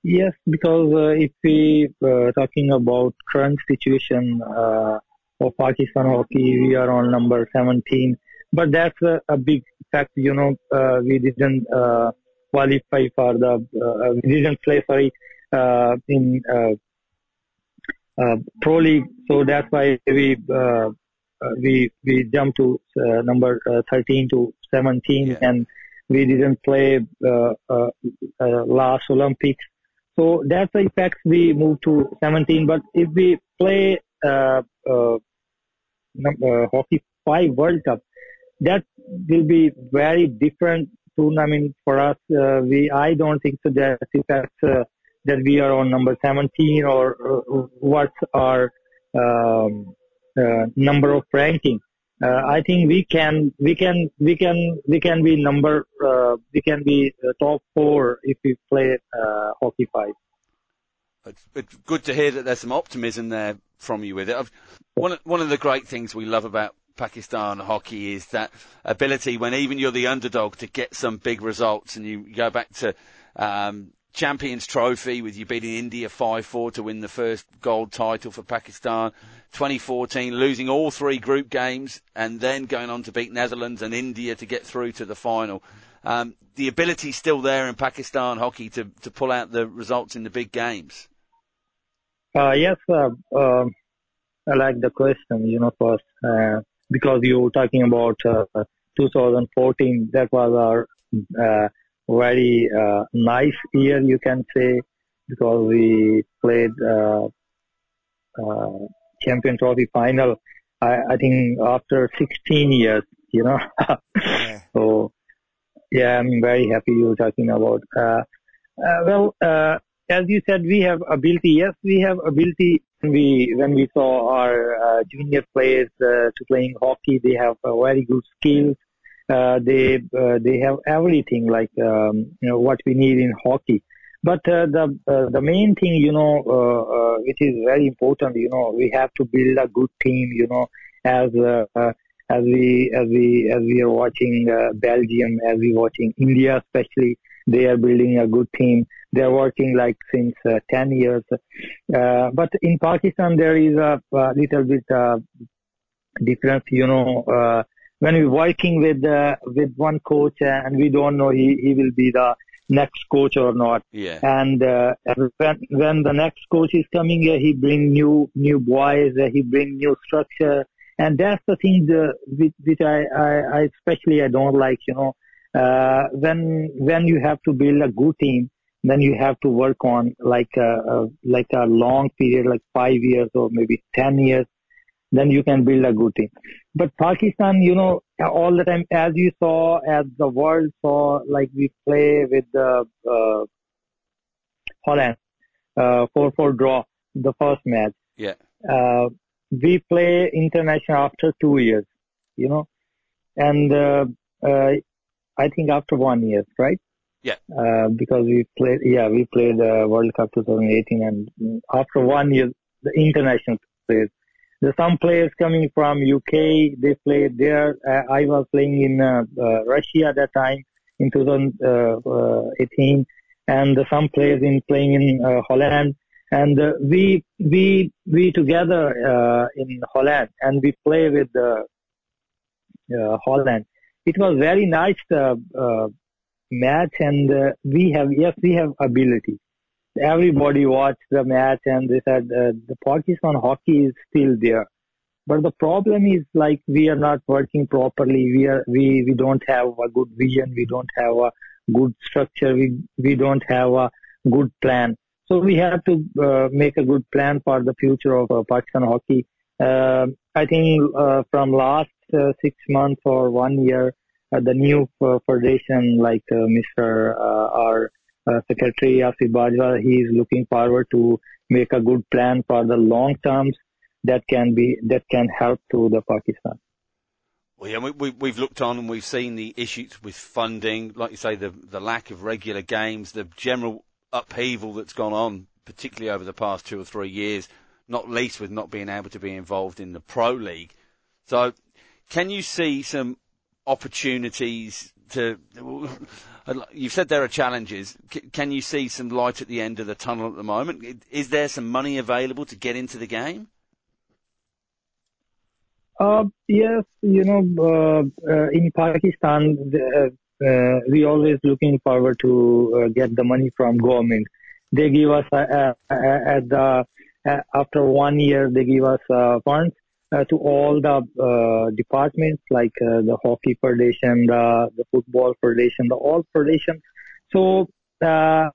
Yes, because uh, if we uh, talking about current situation uh, of Pakistan hockey, we are on number 17. But that's a, a big fact, you know. Uh, we didn't uh, qualify for the, uh, we didn't play, sorry, uh, in uh, uh, pro league. So that's why we uh, uh, we we jumped to uh, number uh, 13 to 17, Yeah. and we didn't play uh, uh, uh, last Olympics. So that's the effect we moved to 17. But if we play uh, uh, uh, hockey five World Cup, that will be very different tournament for us. Uh, we I don't think so that affects uh, that we are on number 17 or uh, what's our um, number of ranking. I think we can we can we can we can be number we can be top four if we play hockey five. It's, it's good to hear that there's some optimism there from you with it. I've, one one of the great things we love about Pakistan hockey is that ability when even you're the underdog to get some big results, and you go back to um, Champions Trophy with you beating India 5-4 to win the first gold title for Pakistan. 2014 losing all three group games and then going on to beat Netherlands and India to get through to the final. Um, the ability still there in Pakistan hockey to, to pull out the results in the big games. Uh, yes, uh, um I like the question, you know, first, uh, because you were talking about uh, 2014, that was our uh, very uh, nice year, you can say, because we played uh, uh, Champion Trophy final, I, I think after 16 years, you know. Yeah. So, yeah, I'm very happy you're talking about. Uh, uh, well, uh, as you said, we have ability. Yes, we have ability. We when we saw our uh, junior players uh, to playing hockey, they have uh, very good skills. Uh, they uh, they have everything like um, you know what we need in hockey. But uh, the uh, the main thing, you know, uh, uh, which is very important, you know, we have to build a good team, you know, as uh, uh, as we as we as we are watching uh, Belgium, as we watching India, especially, they are building a good team. They are working like since uh, 10 years. Uh, but in Pakistan, there is a, a little bit uh, difference, you know. Uh, when we're working with uh, with one coach and we don't know he, he will be the next coach or not. Yeah. And uh, when when the next coach is coming, uh, he bring new new boys, uh, he bring new structure, And that's the thing the, which, which I, I, I especially I don't like. You know, uh, when when you have to build a good team, then you have to work on like a, a like a long period, like five years or maybe ten years. Then you can build a good team. But Pakistan, you know, all the time, as you saw, as the world saw, like we play with the uh, Holland, uh, 4-4 draw, the first match. Yeah. Uh, we play international after two years, you know, and uh, uh, I think after one year, right? Yeah. Uh, because we played, yeah, we played uh, World Cup 2018, and after one year, the international players. There's some players coming from UK. They played there. Uh, I was playing in uh, uh, Russia at that time in 2018, and some players in playing in uh, Holland. And uh, we we we together uh, in Holland, and we play with uh, uh, Holland. It was very nice uh, uh, match, and uh, we have yes we have ability. Everybody watched the match, and they said uh, the Pakistan hockey is still there. But the problem is like we are not working properly. We are we we don't have a good vision. We don't have a good structure. We we don't have a good plan. So we have to uh, make a good plan for the future of uh, Pakistan hockey. Uh, I think uh, from last uh, six months or one year, the new federation, like Mr. Our Secretary Asif Bajwa, he is looking forward to make a good plan for the long terms that can be that can help to the Pakistan. Well, yeah, we, we, we've looked on and we've seen the issues with funding, like you say, the the lack of regular games, the general upheaval that's gone on, particularly over the past two or three years, not least with not being able to be involved in the Pro League. So, can you see some opportunities to? You've said there are challenges. Can you see some light at the end of the tunnel at the moment? Is there some money available to get into the game? Uh, yes, you know, uh, uh, in Pakistan, the, uh, we always looking forward to uh, get the money from government. They give us uh, uh, at the uh, after one year they give us uh, funds uh, to all the uh, departments like uh, the hockey federation, the the football federation, the all federation. So uh,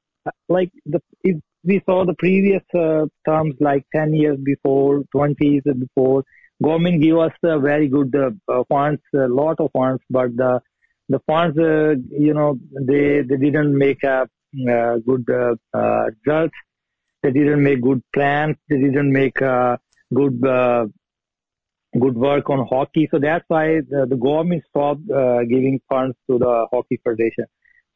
like the if we saw the previous uh, terms like 10 years before, 20 years before, government give us a very good uh, uh, funds, a lot of funds, but the the funds, uh, you know, they they didn't make a uh, good uh, uh, results. They didn't make good plans. They didn't make uh, good uh, good work on hockey. So that's why the, the government stopped uh, giving funds to the hockey federation.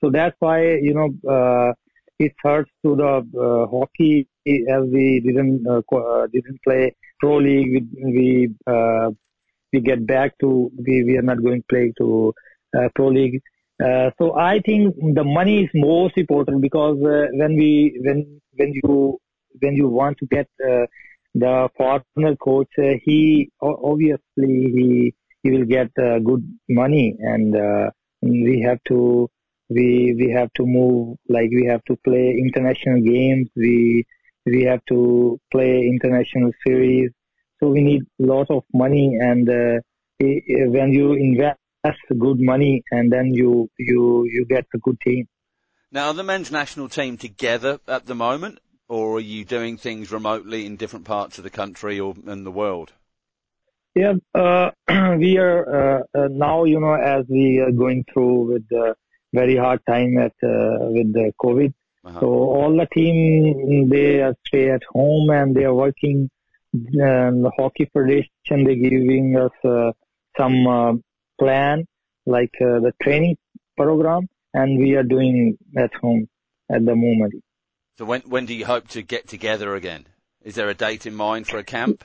So that's why you know uh, it hurts to the uh, hockey as we didn't uh, uh, didn't play pro league. We we, uh, we get back to we we are not going to play to uh, pro league. Uh, so I think the money is most important because uh, when we when when you when you want to get uh, the partner coach, uh, he obviously he he will get uh, good money, and uh, we have to we we have to move like we have to play international games. We we have to play international series. So we need a lot of money, and uh, when you invest good money, and then you you you get a good team. Now, are the men's national team together at the moment, or are you doing things remotely in different parts of the country or in the world? Yeah, uh, we are uh, uh, now, you know, as we are going through with the very hard time at uh, with the COVID. Uh-huh. So all the team they are stay at home and they are working. Um, the hockey federation they giving us uh, some uh, plan like uh, the training program, and we are doing at home at the moment. So when when do you hope to get together again? Is there a date in mind for a camp?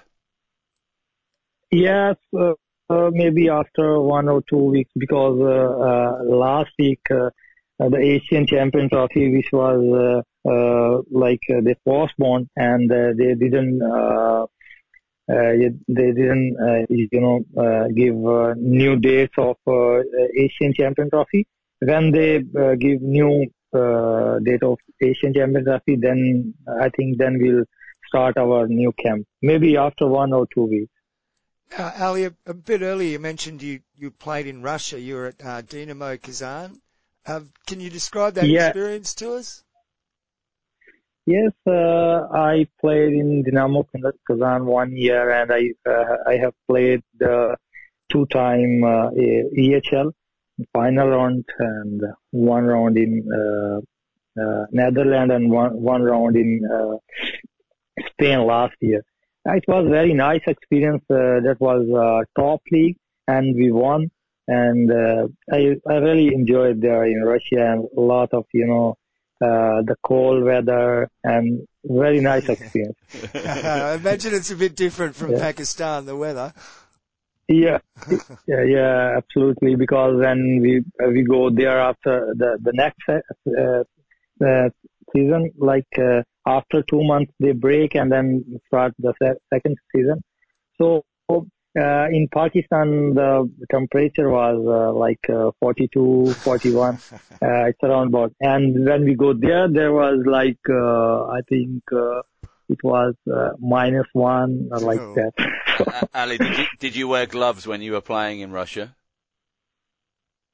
Yes, uh, uh, maybe after one or two weeks because uh, uh, last week uh, the Asian Champion Trophy, which was uh, uh, like uh, they postponed and uh, they didn't they didn't uh, you know uh, give uh, new dates of uh, Asian Champion Trophy. When they uh, give new uh, date of Asian Champion Trophy, then I think then we'll start our new camp. Maybe after one or two weeks. Uh, Ali, a, a bit earlier you mentioned you, you played in Russia. You were at uh, Dynamo Kazan. Uh, can you describe that Yeah. experience to us? Yes, uh, I played in Dynamo Kazan one year, and I uh, I have played uh, two time uh, EHL final round and one round in uh, uh, Netherlands and one one round in uh, Spain last year. It was very nice experience. Uh, that was uh, top league, and we won. And uh, I I really enjoyed there in Russia and a lot of you know uh, the cold weather and very nice experience. I imagine it's a bit different from Yeah. Pakistan, the weather. Yeah, yeah, yeah, absolutely. Because when we uh, we go there after the the next uh, uh, season, like uh, after two months they break and then start the se- second season. So uh, in Pakistan the temperature was uh, like uh, 42, 41. Uh, it's around about. And when we go there, there was like uh, I think uh, it was uh, minus one or like Oh. that. Uh, Ali, did you, did you wear gloves when you were playing in Russia?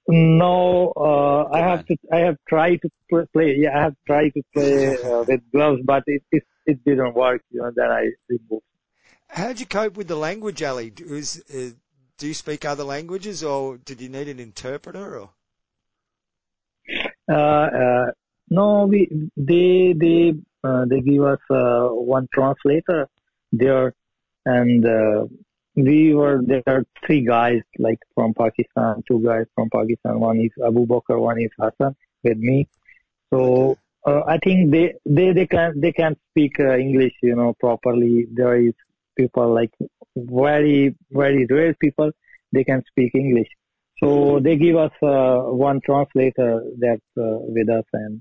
No, uh, I have to. I have tried to play. Yeah, I have tried to play uh, with gloves, but it, it it didn't work. You know, then I removed. How'd you cope with the language, Ali? Uh, do you speak other languages, or did you need an interpreter? Or Uh, uh, no, we they they uh, they give us uh, one translator there, and uh, we were there are three guys like from Pakistan, two guys from Pakistan. One is Abu Bakr, one is Hassan with me. So uh, I think they they they can they can speak uh, English, you know, properly. There is people like very very rare people they can speak English. So they give us uh, one translator that's uh, with us, and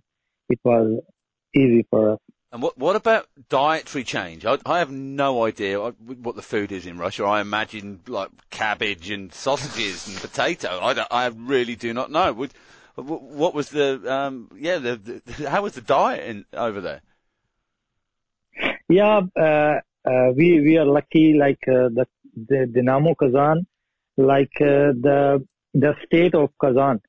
it was easy for us. And what what about dietary change? I, I have no idea what the food is in Russia. I imagine like cabbage and sausages and potato. I, don't- I really do not know. Would, what was the um yeah the, the how was the diet in over there? Yeah, uh, we we are lucky. Like uh, the the Dynamo Kazan, like uh, the the state of Kazan,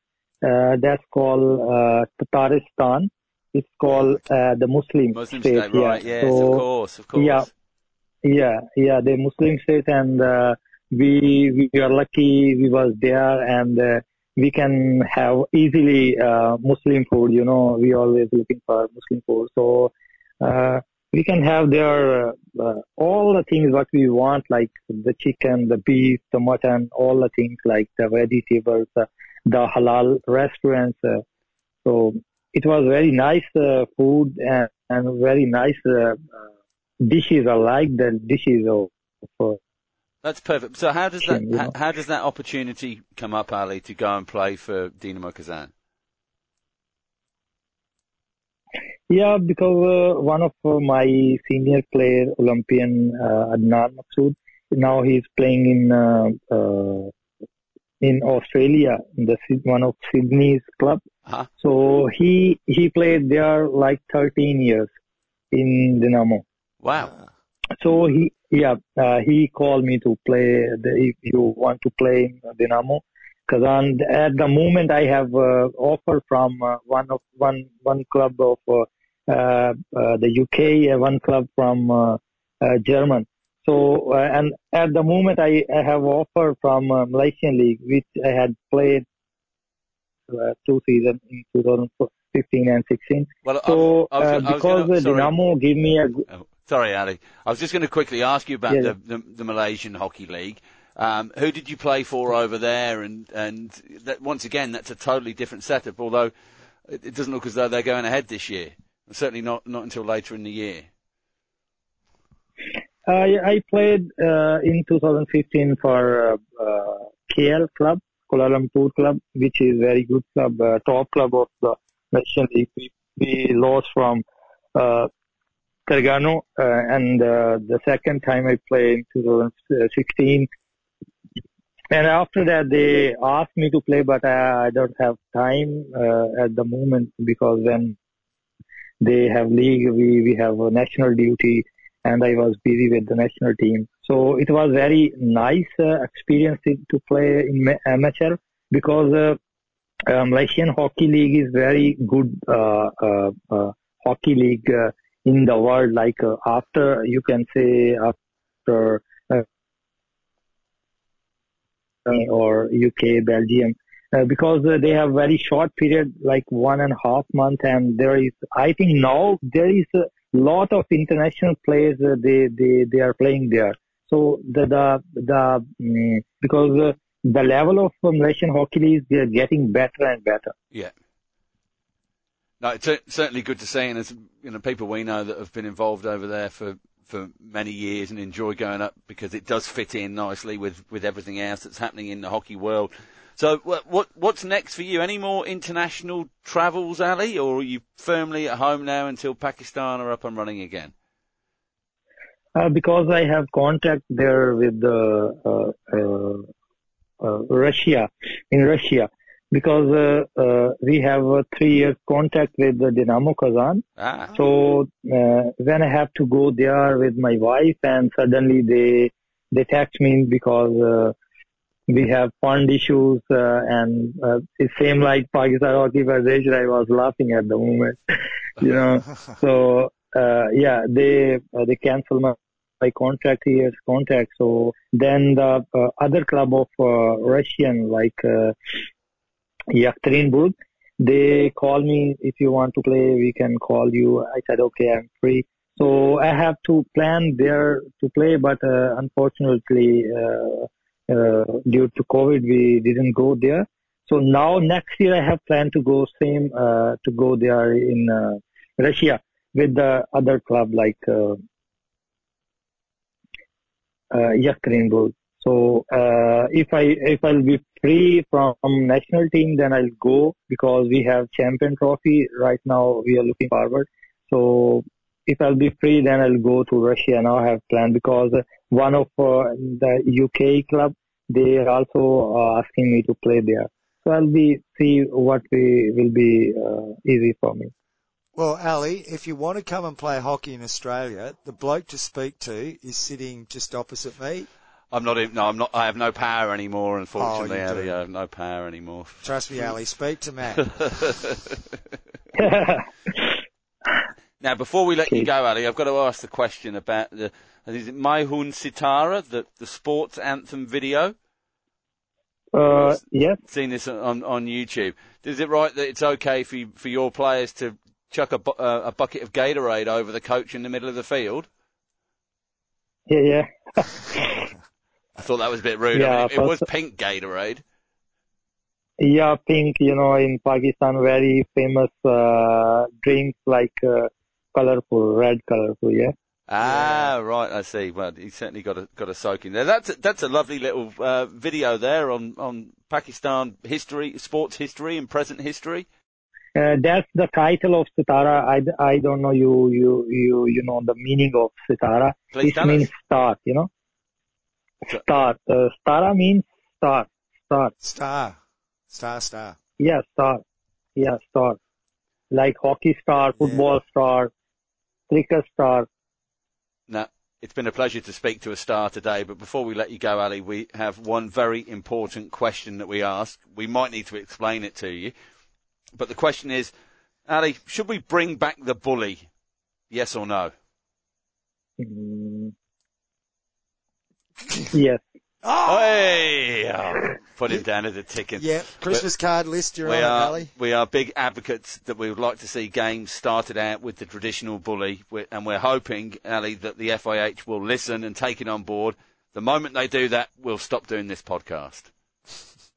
uh, that's called uh, Tataristan. It's called uh, the Muslim, Muslim state. state, right? yeah. Yes, so, of course, of course. yeah. Yeah, yeah, the Muslim state, and uh, we we are lucky we was there, and uh, we can have easily uh, Muslim food. You know, we always looking for Muslim food, so uh, we can have there uh, uh, all the things what we want, like the chicken, the beef, the mutton, all the things like the vegetables, uh, the halal restaurants. Uh, so it was very nice uh, food and, and very nice. Uh, uh, dishes I like the dishes of, of That's perfect. So how does that how, how does that opportunity come up, Ali, to go and play for Dinamo Kazan? Yeah because uh, one of uh, my senior player Olympian uh, Adnan Maqsood now he's playing in uh, uh, in Australia in the one of Sydney's club Uh-huh. so he he played there like 13 years in Dynamo Wow. So he, yeah, uh, he called me to play. The, if you want to play in Dynamo, because at the moment I have uh, offer from uh, one of one one club of uh, uh, uh, the UK, uh, one club from uh, uh, German. So uh, and at the moment I, I have offer from uh, Malaysian league, which I had played uh, two seasons in 2015 and 16. Well, I- So I was- uh, I was because gonna- uh, sorry. Dynamo give me a Oh, sorry, Ali. I was just going to quickly ask you about Yeah, the, the the Malaysian Hockey League. Um, who did you play for over there? And and that, once again, that's a totally different setup. Although it, it doesn't look as though they're going ahead this year. Certainly not not until later in the year. I, I played uh, in 2015 for uh, uh, KL club, Kuala Lumpur club, which is very good club, uh, top club of the National League. We, lost from uh, uh, and uh, the second time I played in 2016. And after that, they asked me to play, but I, I don't have time uh, at the moment because when they have league, we, we have a national duty and I was busy with the national team. So it was very nice uh, experience to play in amateur because uh, uh, Malaysian Hockey League is very good uh, uh, uh, hockey league uh, in the world. Like uh, after you can say after or UK, Belgium, uh, because uh, they have very short period, like one and a half month, and there is, I think now there is a lot of international players. Uh, they they they are playing there. So the the the mm, because the level of Malaysian hockey league they are getting better and better. Yeah. No, it's certainly good to see, and as you know, people we know that have been involved over there for, for many years and enjoy going up because it does fit in nicely with, with everything else that's happening in the hockey world. So, what, what what's next for you? Any more international travels, Ali, or are you firmly at home now until Pakistan are up and running again? Uh, because I have contact there with uh, uh, uh, Russia in Russia because uh, uh, we have a three years contact with the Dynamo Kazan. Ah, So uh, when I have to go there with my wife, and suddenly they they text me because uh, we have fund issues, uh, and uh, it's same like Pakistan Hockey Federation. I was laughing at the moment, you know. So uh, yeah, they uh, they cancel my, my contract year's contract. So then the uh, other club of uh, Russian like uh, Yekaterinburg, they call me if you want to play, we can call you. I said okay, I'm free. So I have to plan there to play, but uh, unfortunately, uh, uh, due to COVID, we didn't go there. So now next year I have planned to go same uh, to go there in uh, Russia with the other club like uh, uh, Yekaterinburg. So uh, if I if I'll be free from national team, then I'll go because we have champion trophy right now. We are looking forward. So if I'll be free, then I'll go to Russia. Now I have planned because one of uh, the UK club they are also uh, asking me to play there. So I'll be see what we will be uh, easy for me. Well, Ali, if you want to come and play hockey in Australia, the bloke to speak to is sitting just opposite me. I'm not. even- No, I'm not. I have no power anymore. Unfortunately, Oh, Ali. I have no power anymore. Trust me, Ali, speak to Matt. Now, before we let you go, Ali, I've got to ask the question about the is it Maihun Sitara, the the sports anthem video? uh, yes, Seen this on on YouTube. Is it right that it's okay for you, for your players to chuck a, bu- uh, a bucket of Gatorade over the coach in the middle of the field? yeah, yeah. I thought that was a bit rude. I Yeah, mean, it, it was pink Gatorade. Yeah, pink, you know, in Pakistan, very famous uh, drink like uh, colorful, red colorful, yeah. Ah, right. I see. Well, he certainly got a got a soak in there. That's a, that's a lovely little uh, video there on on Pakistan history, sports history, and present history. Uh, that's the title of Sitara. I, I don't know you, you, you, you know the meaning of Sitara. Please it means us. star, you know. So- Star. Uh, Stara means star. Star. Star. Star, star. Yeah, star. Yeah, star. Like hockey star, football star, cricket star. Now, it's been a pleasure to speak to a star today, but before we let you go, Ali, we have one very important question that we ask. We might need to explain it to you. But the question is, Ali, should we bring back the bully? Yes or no? Mm. Yes. Oh! Hey! Oh, put him down as a ticket. Yeah, Christmas card list, you're We on are, Ali. we are big advocates that we would like to see games started out with the traditional bully, and we're hoping, Ali, that the FIH will listen and take it on board. The moment they do that, we'll stop doing this podcast.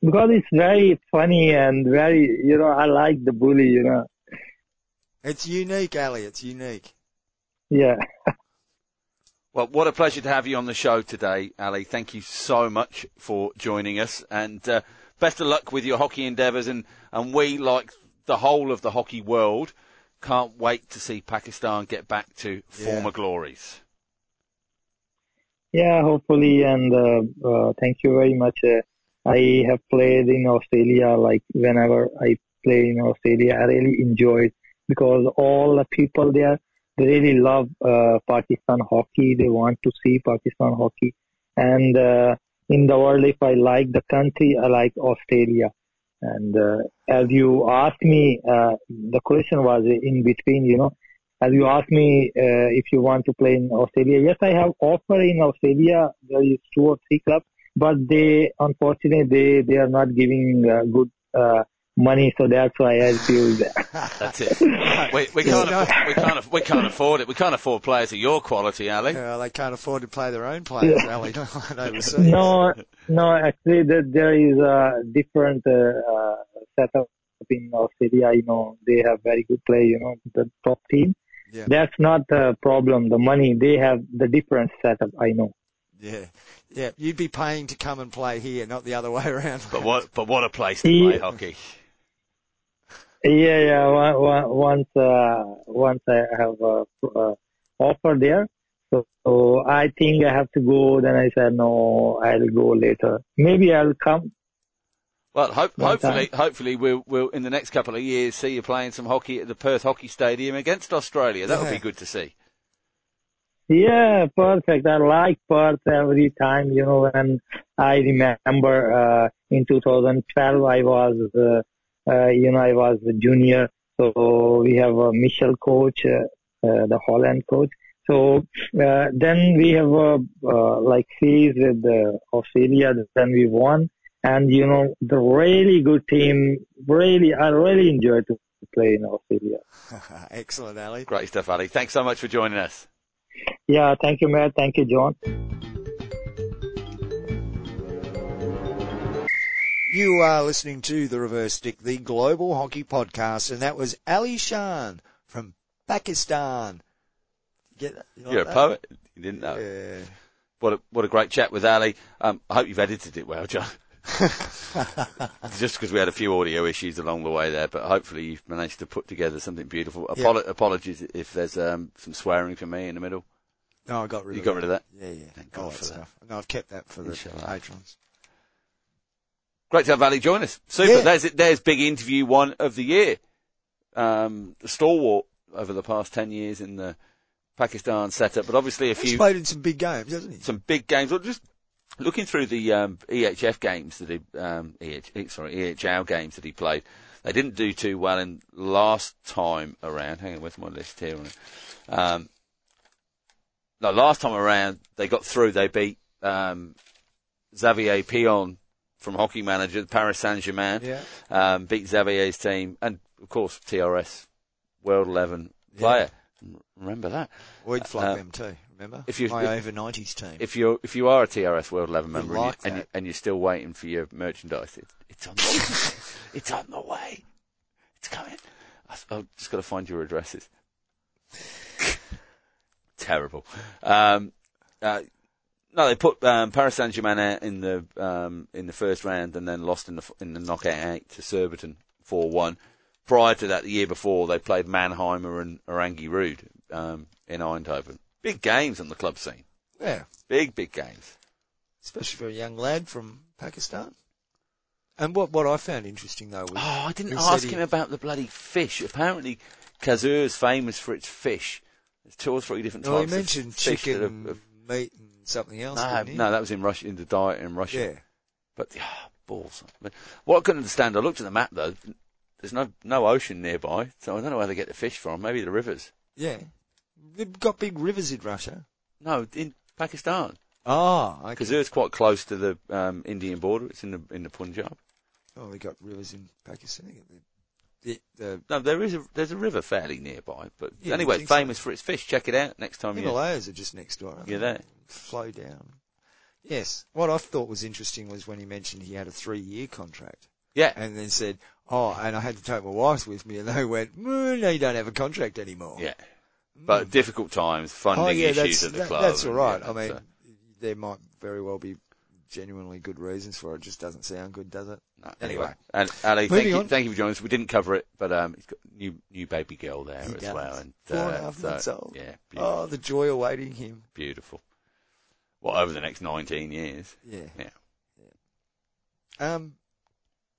Because it's very funny and very, you know, I like the bully, you know. It's unique, Ali. It's unique. Yeah. Well, what a pleasure to have you on the show today, Ali. Thank you so much for joining us, and uh, best of luck with your hockey endeavours. And, and we, like the whole of the hockey world, can't wait to see Pakistan get back to Yeah. former glories. Yeah, hopefully, and uh, uh, thank you very much. Uh, I have played in Australia, like whenever I play in Australia, I really enjoy it because all the people there, they really love uh, Pakistan hockey. They want to see Pakistan hockey. And uh, in the world, if I like the country, I like Australia. And uh, as you asked me, uh, the question was in between, you know, as you asked me uh, if you want to play in Australia. Yes, I have offer in Australia. There is two or three clubs, but they unfortunately they they are not giving uh, good uh, money, so that's why I do that. That's it. We, we can't Yeah. afford, we can't aff- we can't afford it. We can't afford players of your quality, Ali. Yeah, they can't afford to play their own players, Ali, overseas. no, no, actually, there, there is a different uh, uh, setup in Australia. You know, they have very good play. You know, the top team. Yeah. That's not the problem. The money they have the different setup. I know. Yeah, yeah. You'd be paying to come and play here, not the other way around. But what but what a place to Yeah. play hockey. Yeah, yeah. One, one, once, uh, once I have a uh, offer there, so, so I think I have to go. Then I said no, I'll go later. Maybe I'll come. Well, hope, Long hopefully, hopefully we'll, we'll in the next couple of years see you playing some hockey at the Perth Hockey Stadium against Australia. That would Yeah. be good to see. Yeah, perfect. I like Perth every time. You know, when I remember uh, in 2012, I was, uh, uh, you know, I was a junior. So we have a Michel coach, uh, uh, the Holland coach. So uh, then we have a uh, like series with uh, Australia. Then we won, and you know, the really good team. Really, I really enjoyed to play in Australia. Excellent, Ali. Great stuff, Ali. Thanks so much for joining us. Yeah, thank you, Matt. Thank you, John. You are listening to the Reverse Stick, the Global Hockey Podcast, and that was Ali Shan from Pakistan. Get that? You like You're a poet. You didn't know. Yeah. What a, what a great chat with Ali. Um, I hope you've edited it well, John. Just because we had a few audio issues along the way there, but hopefully you've managed to put together something beautiful. Apolo- Apologies if there's um, some swearing from me in the middle. No, I got rid You of got that. rid of that? Yeah, yeah. Thank God for that. stuff. No, I've kept that for the Inshallah. patrons. Great to have Ali join us. Super. Yeah. There's there's big interview one of the year. Um, the stalwart over the past ten years in the Pakistan setup, but obviously a He's few played in some big games, hasn't he? some big games. Well, just looking through the um, EHF games that he, um, EH, sorry, EHL games that he played, they didn't do too well in last time around. Hang on, where's my list here? Um, no, last time around they got through. They beat um, Xavier Pion from Hockey Manager, Paris Saint Germain. Yeah. Um, beat Xavier's team, and of course TRS World Eleven player. Remember that. We'd flog Uh, them too, remember? if you- My if- over 90s team. if you're if you are a TRS World Eleven member and, like you, and, you, that. and you're still waiting for your merchandise, it, it's on the, it's on the way. It's coming. I- I've just got to find your addresses. Terrible. Um, uh, no, they put um, Paris Saint Germain out in the um, in the first round and then lost in the in the knockout eight to Surbiton four one. Prior to that, the year before, they played Mannheimer and Oranje-Rood um, in Eindhoven. Big games on the club scene. Yeah. Big big games. Especially for a young lad from Pakistan. And what, what I found interesting though was, Oh, I didn't ask he- him about the bloody fish. Apparently, Kasur is famous for its fish. There's two or three different well, he types of mentioned fish that chicken, are- are- meat and something else, no, no, that was in Russia, in the diet in Russia. Yeah. But ah, balls. But what I couldn't understand, I looked at the map though. There's no no ocean nearby, so I don't know where they get the fish from. Maybe the rivers. Yeah. They've got big rivers in Russia. No, in Pakistan. Oh, okay. Kasur's quite close to the um, Indian border. It's in the in the Punjab. Oh, they got rivers in Pakistan. The, the, the No, there is a there's a river fairly nearby. But Yeah, anyway, think so. famous for its fish. Check it out next time you. Himalayas are just next door. You're there. Flow down. Yes. What I thought was interesting was when he mentioned he had a three-year contract, Yeah. and then said, "Oh, and I had to take my wife with me," and they went, "Mm, "No, you don't have a contract anymore." Yeah. But difficult times, funding oh yeah, issues at the that- club. that's all and, yeah, I mean, so- there might very well be genuinely good reasons for it. It just doesn't sound good, does it? no, anyway. and Ali, thank Moving you, thank you for joining us. We didn't cover it, but um, he's got new new baby girl there He as does. well, and Four and a uh, half so, months old. Yeah, beautiful, Oh, the joy awaiting him. beautiful. Well, over the next 19 years. Yeah. Yeah. Um,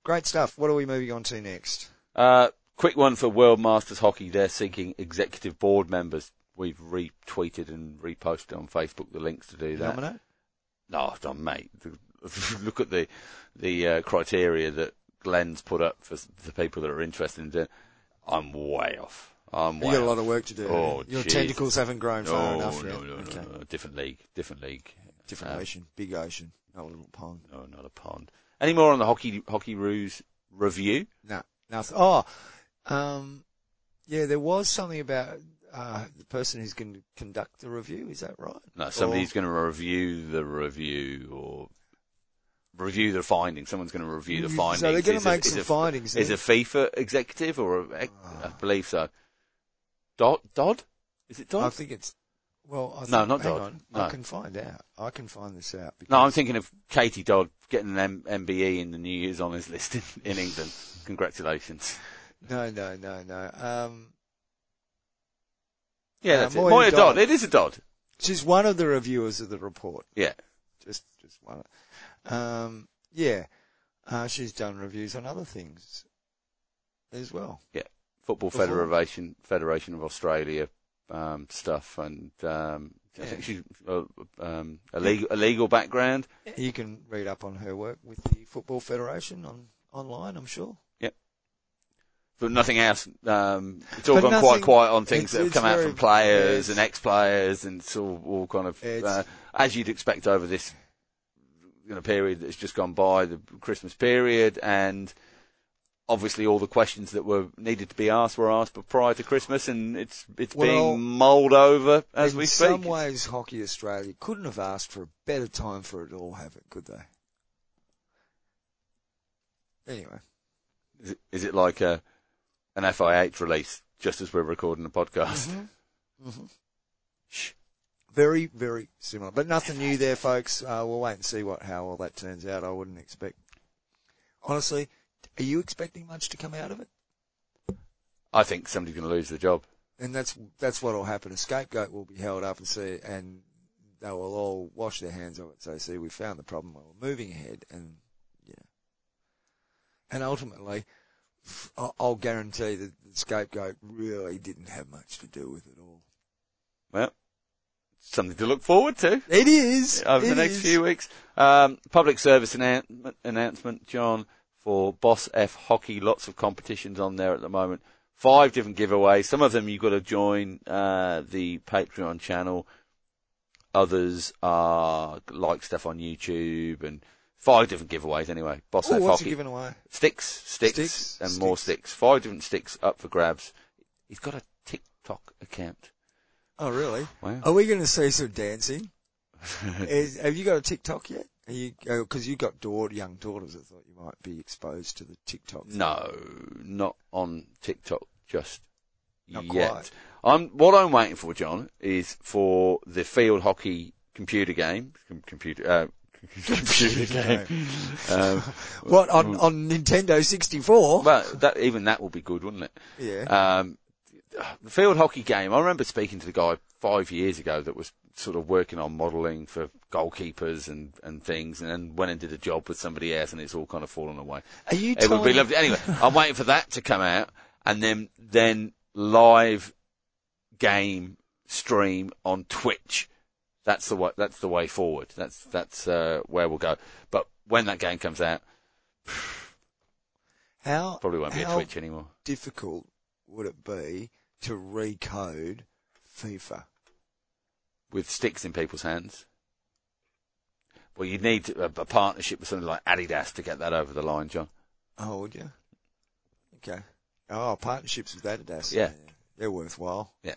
great stuff. What are we moving on to next? Uh, quick one for World Masters Hockey. They're seeking executive board members. we've retweeted and reposted on Facebook the links to do that. Nominate? No, Don, mate. Look at the the uh, criteria that Glenn's put up for the people that are interested in doing. I'm way off. I'm You way got a lot of work to do. Oh, Your Jesus. tentacles haven't grown far no, enough no, yet. no, no, okay. no, different league, different league. Different Um, ocean, big ocean, not a little pond. No, not a pond. Any more on the hockey hockey ruse review? No, nothing. Oh, um, yeah, there was something about uh, the person who's going to conduct the review. Is that right? No, somebody's going to review the review or review the findings. Someone's going to review the findings. So they're going Is to a- make is some a- findings. Is a FIFA executive or a, I believe so. Dodd? Dodd? Is it Dodd? I think it's. Well, I think, No, not Dodd. on. No. I can find out. I can find this out. Because No, I'm thinking of Katie Dodd getting an M- MBE in the New Year's honours list in, in England. Congratulations. No, no, no, no. Um, Yeah, Uh, that's it. Moya Moya Dodd. Dodd. It is a Dodd. she's one of the reviewers of the report. Yeah. Just, just one. Um, yeah. Uh, she's done reviews on other things as well. Yeah. Football Before. Federation, Federation of Australia um, stuff, and um, I Yeah. think she's uh, um, a legal, a legal background. You can read up on her work with the Football Federation on online, I'm sure. But nothing else. Um, it's all But gone quite quiet on things that have come out from players and ex-players, and it's all, all kind of uh, as you'd expect over this you know, period that's just gone by, the Christmas period, and obviously all the questions that were needed to be asked were asked prior to Christmas, and it's it's Well, being mulled over as we speak. In some ways, Hockey Australia couldn't have asked for a better time for it all, have it, could they? Anyway, Is it, is it like a an FIH release just as we're recording the podcast? Mm-hmm. Shh. very, very similar, but nothing new there, folks. Uh, we'll wait and see what how all that turns out. I wouldn't expect. Honestly, are you expecting much to come out of it? I think somebody's going to lose their job. And that's that's what will happen. A scapegoat will be held up and see, and they will all wash their hands of it. So, see, we found the problem. We're moving ahead, and yeah. And ultimately, I'll guarantee that the scapegoat really didn't have much to do with it all. Well, something to look forward to. It is over the next is. few weeks. Um, public service announcement, announcement, John, for Boss F Hockey. Lots of competitions on there at the moment. Five different giveaways. Some of them you've got to join uh, the Patreon channel. Others are like stuff on YouTube and five different giveaways anyway. Boss Oh, F what's he giving away? Sticks, sticks, Sticks, and more sticks. sticks. Five different sticks up for grabs. He's got a TikTok account. Oh, really? Wow. Are we going to see some dancing? is, have you got a TikTok yet? Are you because you got daughter, young daughters? I thought you might be exposed to the TikTok. thing. No, not on TikTok just Not yet. quite. I'm what I'm waiting for, John, is for the field hockey computer game, com- computer uh, computer game. um, What on on Nintendo 64? well, that even that will be good, wouldn't it? yeah. Um, the field hockey game. I remember speaking to the guy five years ago that was sort of working on modelling for goalkeepers and, and things, and then went and did a job with somebody else, and it's all kind of fallen away. Are you It would be lovely. Anyway, I'm waiting for that to come out, and then then live game stream on Twitch. That's the way. That's the way forward. That's that's uh, where we'll go. But when that game comes out, How probably won't be a Twitch anymore. difficult would it be to recode FIFA? with sticks in people's hands. Well, you'd need a, a partnership with something like Adidas to get that over the line, John. Oh, would you? Okay. Oh, partnerships with Adidas. Yeah. They're worthwhile. Yeah.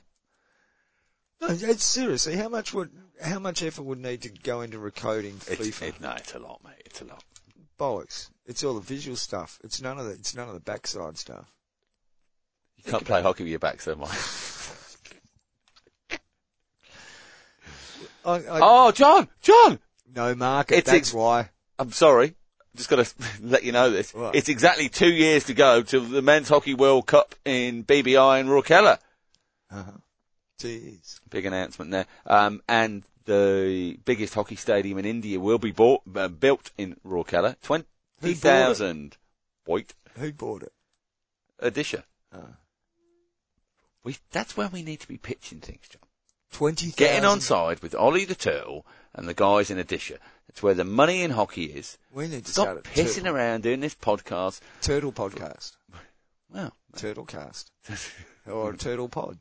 No, it's seriously, how much would, how much effort would need to go into recoding It's, FIFA? it, no, it's a lot, mate. It's a lot. Bollocks. It's all the visual stuff. It's none of the, it's none of the backside stuff. You can't play hockey with your back so much. I, I, oh, John, John! no market, It's that's ex- why. I'm sorry. Just got to let you know this. What? It's exactly two years to go till the Men's Hockey World Cup in BBI in Rourkela. Uh-huh. Jeez. Big announcement there. Um, and the biggest hockey stadium in India will be bought, uh, built in Rourkela. 20,000. White. Who bought it? Odisha. Oh. We, that's where we need to be pitching things, John. Twenty Getting on side with Olly the Turtle and the guys in Odisha. That's where the money in hockey is. We need to Stop pissing turtle, around doing this podcast. turtle podcast, Well, turtle cast, or turtle pod.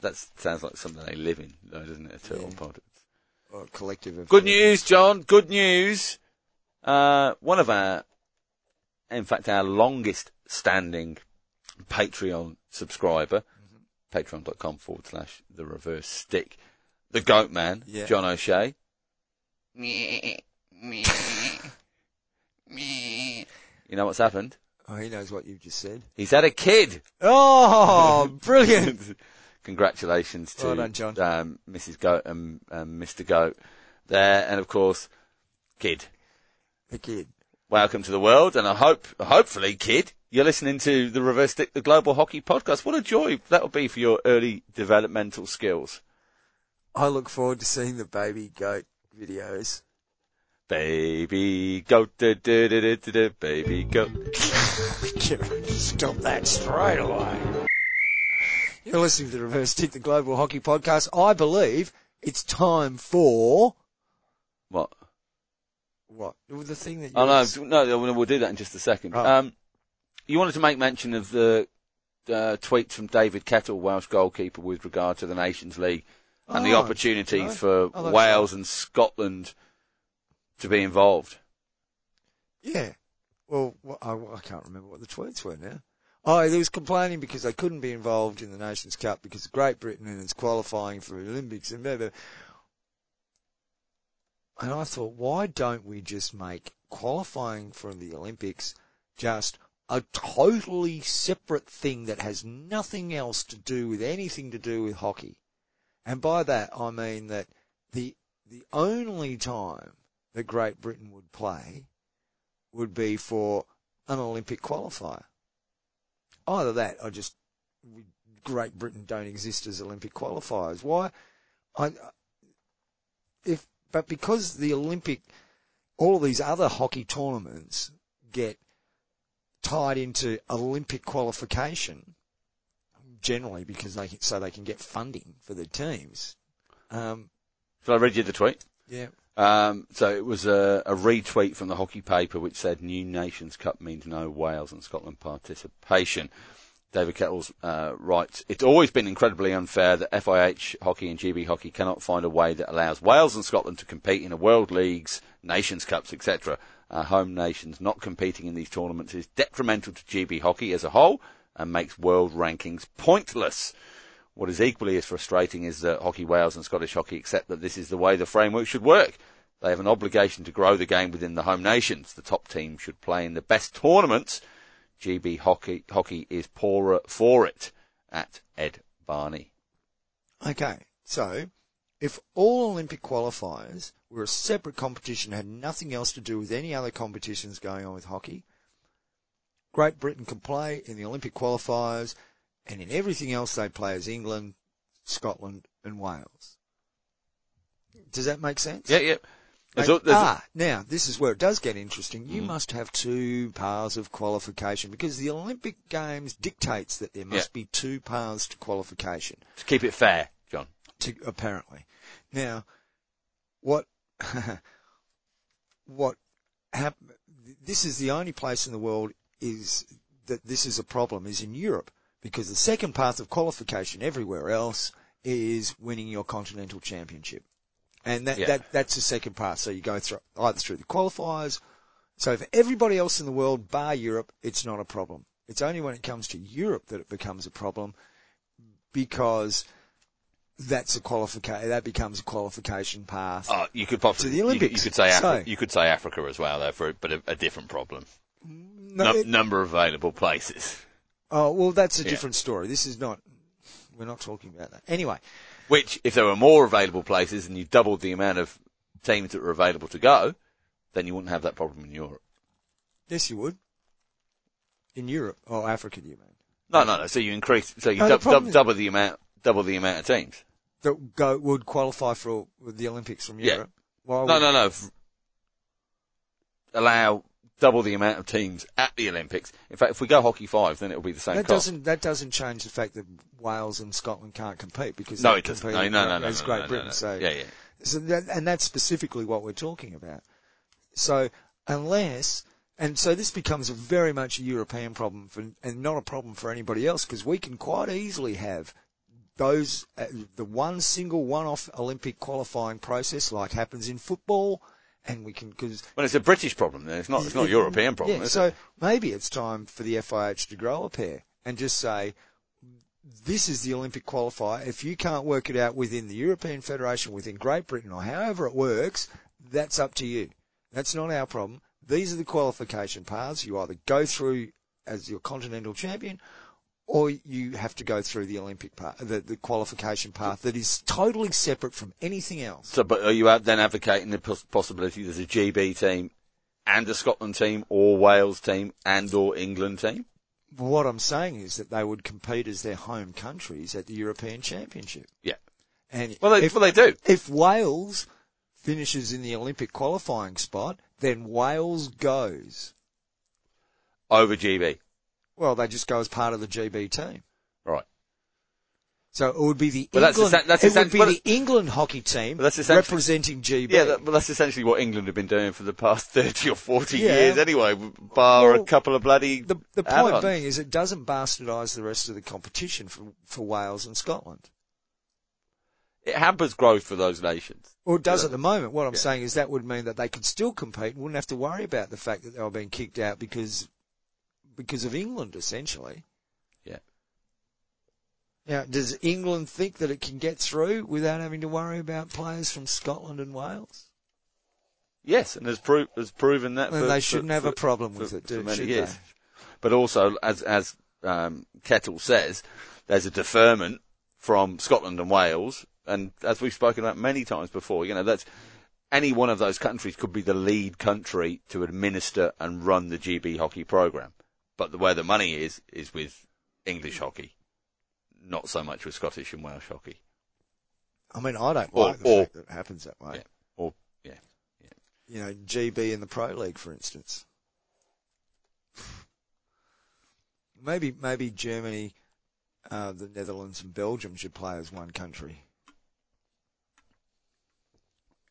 That sounds like something they live in, though, doesn't it? A turtle Yeah. pod. Or a collective of Good news, John. Good news. Uh, one of our, in fact, our longest standing Patreon subscriber, patreon.com forward slash the reverse stick, the goat man, Yeah. John O'Shea. You know what's happened? Oh, he knows what you've just said. He's had a kid. Oh, brilliant! Congratulations to Well done. Um, Mrs. Goat and um, Mr. Goat there, and of course, kid. the kid. Welcome to the world, and I hope, hopefully, kid, you're listening to the Reverse Stick, the Global Hockey Podcast. What a joy that will be for your early developmental skills. I look forward to seeing the baby goat videos. Baby goat, da, da, da, da, da, baby goat. Stop that straight away. You're listening to the Reverse Stick, the Global Hockey Podcast. I believe it's time for What? what? The thing that you Oh no, no, no, we'll do that in just a second. Oh. Um, you wanted to make mention of the uh, tweets from David Kettle, Welsh goalkeeper, with regard to the Nations League and the opportunity right. for Oh, Wales and Scotland to be involved. Yeah. Well, I, I can't remember what the tweets were now. Oh, they was complaining because they couldn't be involved in the Nations Cup because Great Britain and it's qualifying for the Olympics and blah, blah. And I thought, why don't we just make qualifying for the Olympics just a totally separate thing that has nothing else to do with anything to do with hockey? And by that, I mean that the, the only time that Great Britain would play would be for an Olympic qualifier. Either that, or just Great Britain don't exist as Olympic qualifiers. Why? I, if but because the Olympic, all of these other hockey tournaments get tied into Olympic qualification, generally because they can, so they can get funding for their teams. Um, Shall I read you the tweet? yeah. Um, so it was a, a retweet from the hockey paper which said New Nations Cup means no Wales and Scotland participation. David Kettles uh, writes, It's always been incredibly unfair that FIH hockey and GB hockey cannot find a way that allows Wales and Scotland to compete in a World Leagues, Nations Cups, etc. Home nations not competing in these tournaments is detrimental to GB hockey as a whole and makes world rankings pointless. What is equally as frustrating is that Hockey Wales and Scottish Hockey accept that this is the way the framework should work. They have an obligation to grow the game within the home nations. The top team should play in the best tournaments. GB Hockey, hockey is poorer for it. At Ed Barney. Okay, so if all Olympic qualifiers were a separate competition, had nothing else to do with any other competitions going on with hockey, Great Britain can play in the Olympic qualifiers, and in everything else they play as England, Scotland, and Wales. Does that make sense? Yeah, yeah. There's, there's, ah, now this is where it does get interesting. You Mhm. must have two paths of qualification because the Olympic Games dictates that there must be two paths to qualification to keep it fair, John. to, apparently. Now, what, what hap- this is the only place in the world is that this is a problem is in Europe because the second path of qualification everywhere else is winning your continental championship. And that, Yeah. that, that's the second path. So you go through either through the qualifiers. So for everybody else in the world, bar Europe, it's not a problem. It's only when it comes to Europe that it becomes a problem because that's a qualification, that becomes a qualification path. Oh, you could possibly To the you You, could say Afri- So- you could say Africa as well, though, for but a, a different problem. No, Num- it- number of available places, oh, well, that's a Yeah. different story. This is not, we're not talking about that. Anyway, which if there were more available places and you doubled the amount of teams that were available to go, then you wouldn't have that problem in Europe. yes, you would. In Europe, or Africa, do you mean? No, no, no. So you increase, so you No, dub, problem dub, double the amount, double the amount of teams. That go, would qualify for the Olympics from Yeah. Europe? Why No, no, no. Allow double the amount of teams at the Olympics. In fact, if we go hockey five, then it'll be the same That cost. doesn't that doesn't change the fact that Wales and Scotland can't compete because No, it doesn't. No, no, no, no, no, Great no, Britain. no. So Yeah, yeah. So that, and that's specifically what we're talking about. So unless, and so this becomes a very much a European problem for, and not a problem for anybody else because we can quite easily have those, uh, the one single one-off Olympic qualifying process like happens in football and we can, cause Well, it's a British problem. Then. It's not. It's not a European problem. yeah, so it? maybe it's time for the FIH to grow a pair and just say, this is the Olympic qualifier. If you can't work it out within the European Federation, within Great Britain, or however it works, that's up to you. That's not our problem. These are the qualification paths. You either go through as your continental champion, or you have to go through the Olympic path, the, the qualification path that is totally separate from anything else. So, but are you then advocating the possibility there's a GB team and a Scotland team, or Wales team and or England team? What I'm saying is that they would compete as their home countries at the European Championship. Yeah. And Well, they, if, well, they do. if Wales finishes in the Olympic qualifying spot, then Wales goes. Over GB. Well, they just go as part of the GB team. Right. So it would be the Well, England, that's it would be well, the England hockey team Well, that's representing GB. Yeah, that, well, that's essentially what England have been doing for the past 30 or 40 Yeah. years anyway, bar Well, a couple of bloody the, the point being is it doesn't bastardise the rest of the competition for, for Wales and Scotland. It hampers growth for those nations. Well, it does at the moment. What I'm Yeah. saying is that would mean that they could still compete and wouldn't have to worry about the fact that they were being kicked out because because of England, essentially. Yeah. Now, does England think that it can get through without having to worry about players from Scotland and Wales? Yes, and has, pro- has proven that Then for, they shouldn't have for- a problem for- with it, do, many should years. they? But also, as as um, Kettle says, there's a deferment from Scotland and Wales, and as we've spoken about many times before, you know that's any one of those countries could be the lead country to administer and run the GB hockey program. But the, where the money is is with English hockey, not so much with Scottish and Welsh hockey. I mean, I don't Or- like the or- fact that it happens that way. Yeah. Or yeah, yeah. You know, GB in the Pro League, for instance. Maybe, maybe Germany, uh, the Netherlands and Belgium should play as one country.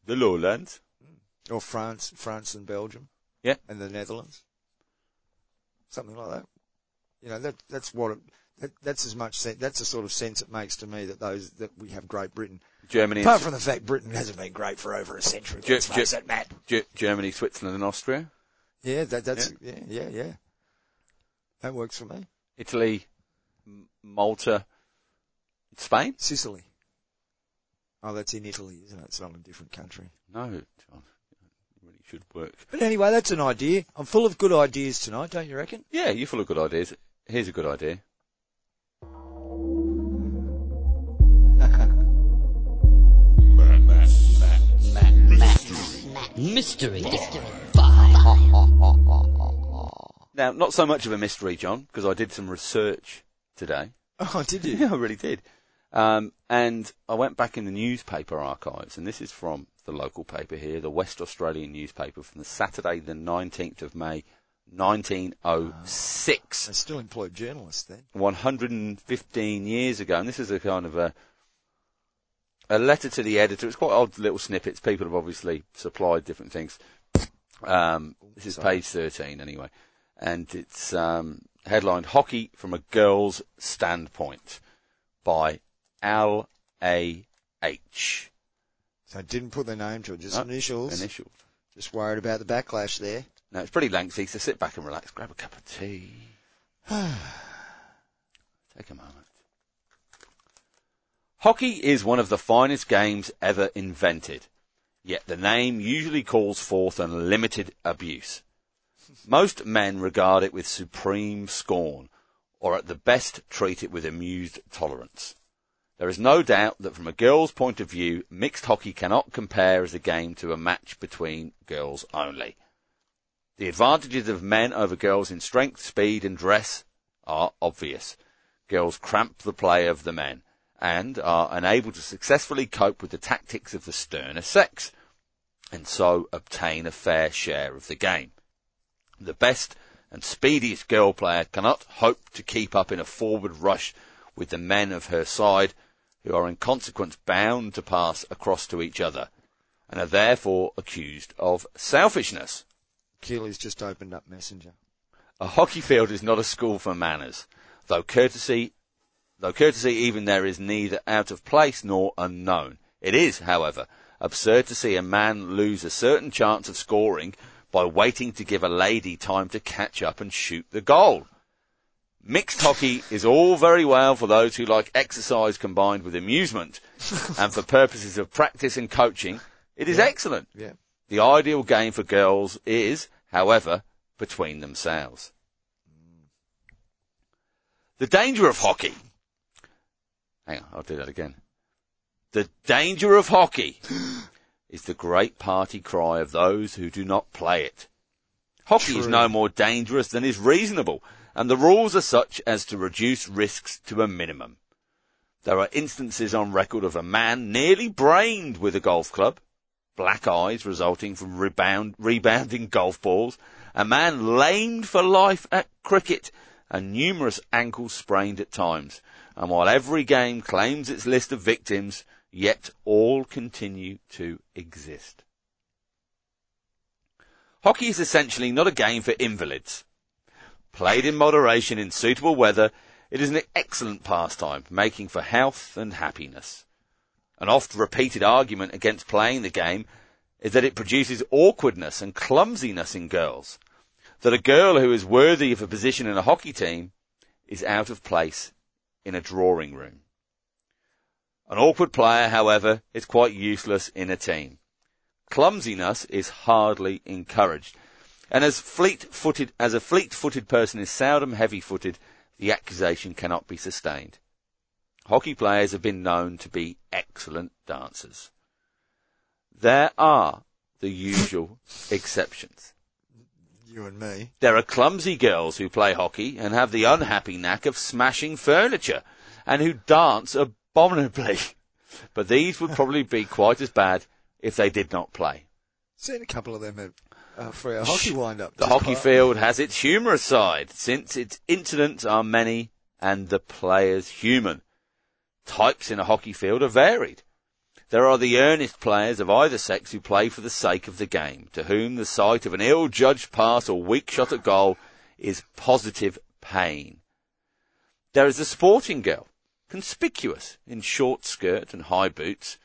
the lowlands. Or France, France and Belgium. Yeah. And the Netherlands. Something like that. You know, that, that's what it, that, that's as much sense, that's the sort of sense it makes to me that those, that we have Great Britain. Germany, Apart from the fact Britain hasn't been great for over a century. Ge- Let's face it, Matt. Ge- Germany, Switzerland, and Austria. Yeah, that, that's, yeah, yeah, yeah. That works for me. Italy, M- Malta, Spain? Sicily. Oh, that's in Italy, isn't it? It's not a different country. No, John. It really should work. But anyway, that's an idea. I'm full of good ideas tonight, don't you reckon? Yeah, you're full of good ideas. Here's a good idea. Mystery. Now, not so much of a mystery, John, because I did some research today. Oh, did you? Yeah, I really did. Um, and I went back in the newspaper archives, and this is from the local paper here, the West Australian newspaper, from the Saturday, the 19th of May, 1906. They still employed journalists then. 115 years ago, and this is a kind of a a letter to the editor. It's quite odd little snippets. People have obviously supplied different things. Um, this is page 13 anyway, and it's um, headlined "Hockey from a Girl's Standpoint" by Al A H. So didn't put their name to it, just No, initials. Initial. Just worried about the backlash there. No, it's pretty lengthy, so sit back and relax. Grab a cup of tea. Take a moment. Hockey is one of the finest games ever invented, yet the name usually calls forth unlimited abuse. Most men regard it with supreme scorn, or at the best treat it with amused tolerance. There is no doubt that from a girl's point of view, mixed hockey cannot compare as a game to a match between girls only. The advantages of men over girls in strength, speed and dress are obvious. Girls cramp the play of the men and are unable to successfully cope with the tactics of the sterner sex and so obtain a fair share of the game. The best and speediest girl player cannot hope to keep up in a forward rush with the men of her side, who are in consequence bound to pass across to each other, and are therefore accused of selfishness. Keely's just opened up Messenger. A hockey field is not a school for manners, though courtesy, though courtesy even there is neither out of place nor unknown. It is, however, absurd to see a man lose a certain chance of scoring by waiting to give a lady time to catch up and shoot the goal. Mixed hockey is all very well for those who like exercise combined with amusement, and for purposes of practice and coaching, it is Yeah. excellent. Yeah. The ideal game for girls is, however, between themselves. The danger of hockey. Hang on, I'll do that again. The danger of hockey is the great party cry of those who do not play it. Hockey is no more dangerous than is reasonable, and the rules are such as to reduce risks to a minimum. There are instances on record of a man nearly brained with a golf club, black eyes resulting from rebound, rebounding golf balls, a man lamed for life at cricket, and numerous ankles sprained at times. And while every game claims its list of victims, yet all continue to exist. Hockey is essentially not a game for invalids. Played in moderation in suitable weather, it is an excellent pastime, making for health and happiness. An oft repeated argument against playing the game is that it produces awkwardness and clumsiness in girls. That a girl who is worthy of a position in a hockey team is out of place in a drawing room. An awkward player, however, is quite useless in a team. Clumsiness is hardly encouraged. And as fleet-footed, as a fleet-footed person is seldom heavy-footed, the accusation cannot be sustained. Hockey players have been known to be excellent dancers. There are the usual exceptions. You and me. There are clumsy girls who play hockey and have the unhappy knack of smashing furniture and who dance abominably. But these would probably be quite as bad if they did not play. Seen a couple of them at uh, for our hockey wind up. The hockey field has its humorous side, since its incidents are many and the players human. Types in a hockey field are varied. There are the earnest players of either sex who play for the sake of the game, to whom the sight of an ill-judged pass or weak shot at goal is positive pain. There is the sporting girl, conspicuous in short skirt and high boots,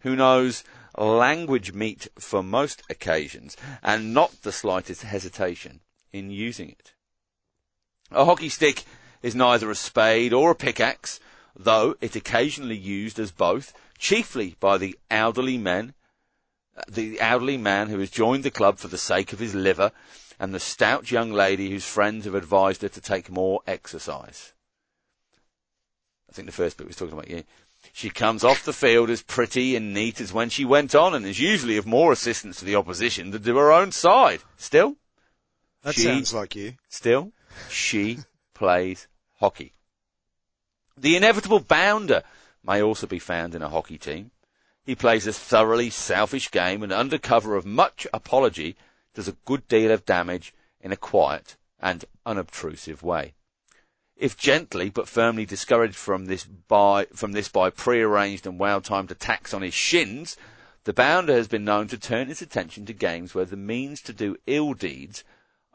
who knows language meet for most occasions and not the slightest hesitation in using it. A hockey stick is neither a spade or a pickaxe, though it occasionally used as both, chiefly by the elderly men, uh, the elderly man who has joined the club for the sake of his liver, and the stout young lady whose friends have advised her to take more exercise. I think the first bit was talking about you. She comes off the field as pretty and neat as when she went on and is usually of more assistance to the opposition than to her own side. Still, That she- sounds like you. still, she plays hockey. The inevitable bounder may also be found in a hockey team. He plays a thoroughly selfish game and under cover of much apology does a good deal of damage in a quiet and unobtrusive way. If gently but firmly discouraged from this by from this by prearranged and well-timed attacks on his shins, the bounder has been known to turn his attention to games where the means to do ill deeds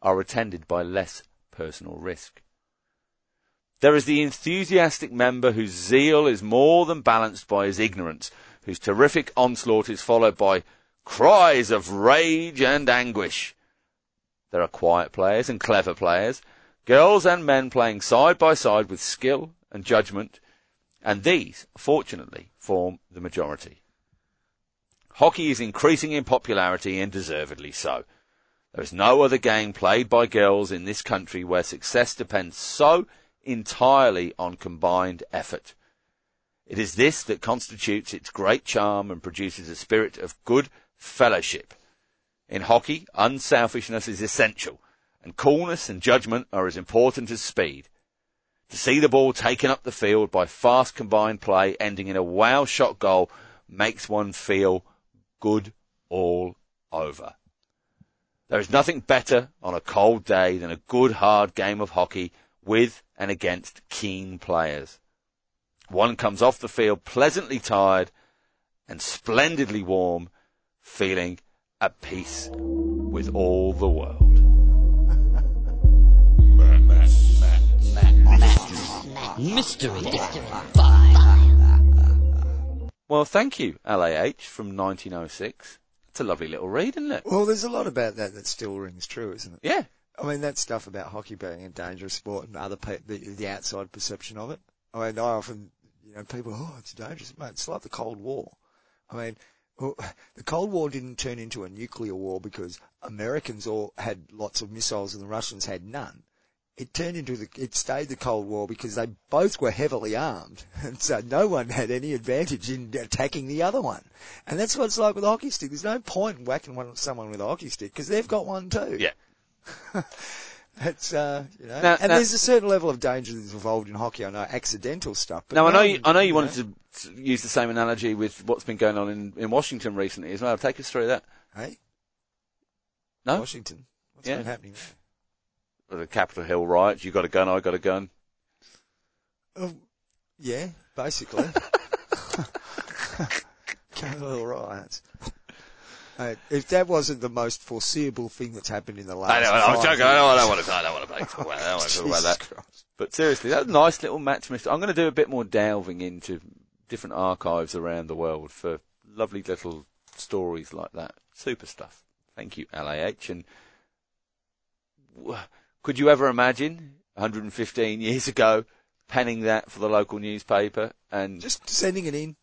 are attended by less personal risk. There is the enthusiastic member whose zeal is more than balanced by his ignorance, whose terrific onslaught is followed by cries of rage and anguish. There are quiet players and clever players, girls and men playing side by side with skill and judgment, and these, fortunately, form the majority. Hockey is increasing in popularity and deservedly so. There is no other game played by girls in this country where success depends so entirely on combined effort. It is this that constitutes its great charm and produces a spirit of good fellowship. In hockey, unselfishness is essential, and coolness and judgment are as important as speed. To see the ball taken up the field by fast combined play ending in a wow shot goal makes one feel good all over. There is nothing better on a cold day than a good hard game of hockey with and against keen players. One comes off the field pleasantly tired and splendidly warm, feeling at peace with all the world. Mystery. Well, thank you, LAH from 1906. It's a lovely little read, isn't it? Well, there's a lot about that that still rings true, isn't it? Yeah. I mean, that stuff about hockey being a dangerous sport and other pe- the, the outside perception of it. I mean, I often, you know, people, oh, it's dangerous, mate. It's like the Cold War. I mean, well, the Cold War didn't turn into a nuclear war because Americans all had lots of missiles and the Russians had none. It turned into the, it stayed the Cold War because they both were heavily armed. And so no one had any advantage in attacking the other one. And that's what it's like with a hockey stick. There's no point in whacking one, someone with a hockey stick because they've got one too. Yeah. It's uh, you know, Now- and now- there's a certain level of danger that's involved in hockey. I know accidental stuff. But Now I know you, I know you wanted to use the same analogy with what's been going on in, in Washington recently as well. Take us through that. Hey, No? Washington. What's Yeah. been happening? There? The Capitol Hill riots. You got a gun. I got a gun. Oh, yeah, basically. Capitol All right. Uh, if that wasn't the most foreseeable thing that's happened in the last, I know. I was five joking. I don't, I don't want to. I don't want to talk about that. I don't want to talk about that. Christ. But seriously, that was a nice little match, Mister. I'm going to do a bit more delving into different archives around the world for lovely little stories like that. Super stuff. Thank you, LAH. And could you ever imagine 115 years ago penning that for the local newspaper and Just sending it in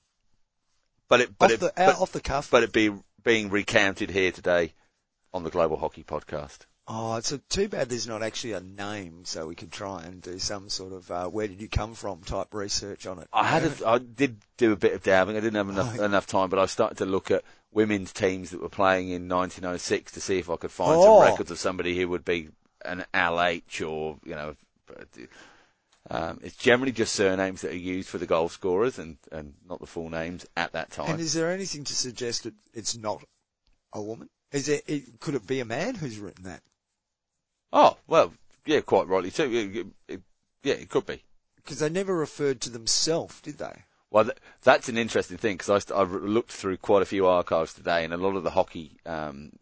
but it but off it the but, off the cuff. but it be being recounted here today on the Global Hockey Podcast. Oh, it's a, too bad there's not actually a name, so we could try and do some sort of uh, where did you come from type research on it. I had a, I did do a bit of dabbing. I didn't have enough Oh. enough time, but I started to look at women's teams that were playing in 1906 to see if I could find Oh. some records of somebody who would be an LH or you know. Um, it's generally just surnames that are used for the goal scorers and, and not the full names at that time. And is there anything to suggest that it's not a woman? Is it, it could it be a man who's written that? oh well, yeah, quite rightly too. It- it- yeah, it could be. Because they never referred to themselves, did they? Well, th- that's an interesting thing because I, I looked through quite a few archives today, and a lot of the hockey, um,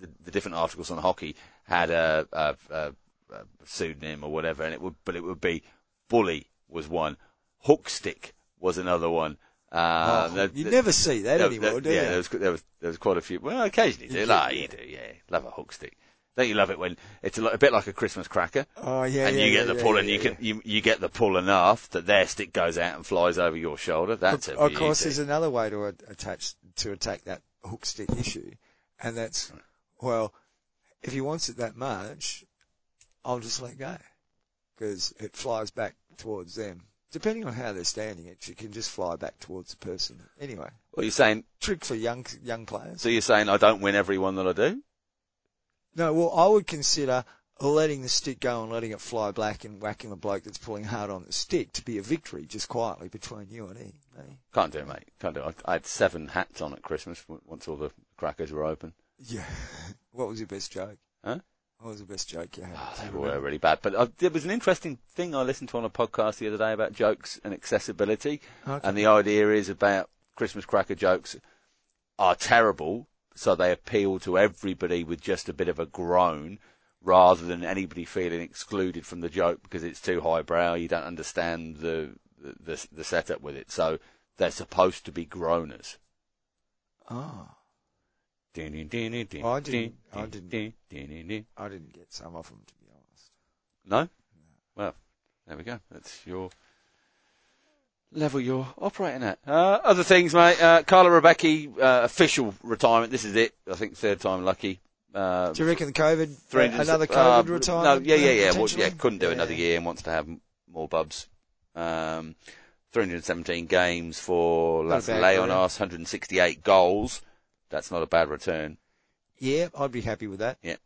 the, the different articles on hockey had a, a, a, a pseudonym or whatever, and it would, but it would be Bully was one, Hookstick was another one. Uh, Oh, there- you there- never see that there- anymore, do yeah, you? there was, there was there was quite a few. Well, occasionally you do. Like, do, you yeah. do, yeah. Love a hookstick. Don't you love it when it's a, a bit like a Christmas cracker? Oh yeah, and yeah, you get yeah, the pull, yeah, and you can you, you get the pull enough that their stick goes out and flies over your shoulder. That's a Of course, there's another way to attach to attack that hook stick issue, and that's well, if he wants it that much, I'll just let go because it flies back towards them. Depending on how they're standing, it can just fly back towards the person. Anyway, Well, you're saying trick for young young players. so. You're saying I don't win every one that I do. No, well, I would consider letting the stick go and letting it fly back and whacking the bloke that's pulling hard on the stick to be a victory, just quietly between you and he. Eh? me. Can't do it, mate. Can't do it. I had seven hats on at Christmas once all the crackers were open. Yeah. what was your best joke? Huh? What was the best joke you had? Oh, they were remember? really bad. But uh, there was an interesting thing I listened to on a podcast the other day about jokes and accessibility. Okay. And the idea is about Christmas cracker jokes are terrible, so they appeal to everybody with just a bit of a groan, rather than anybody feeling excluded from the joke because it's too highbrow. You don't understand the the, the setup with it. So they're supposed to be groaners. Oh, I didn't- I didn't. I didn't get some of them to be honest. No? Well, there we go. That's your level you're operating at. Uh, other things, mate. Uh, Carla Rebecchi, uh, official retirement. This is it. I think third time lucky. Uh, Do you reckon the COVID, 300 another uh, COVID No, retirement? yeah, yeah, uh, yeah. Well, yeah, couldn't do Yeah. another year and wants to have more bubs. Um, 317 games for Not a Las bad Leonas, 168 goals. That's not a bad return. Yeah, I'd be happy with that. Yeah.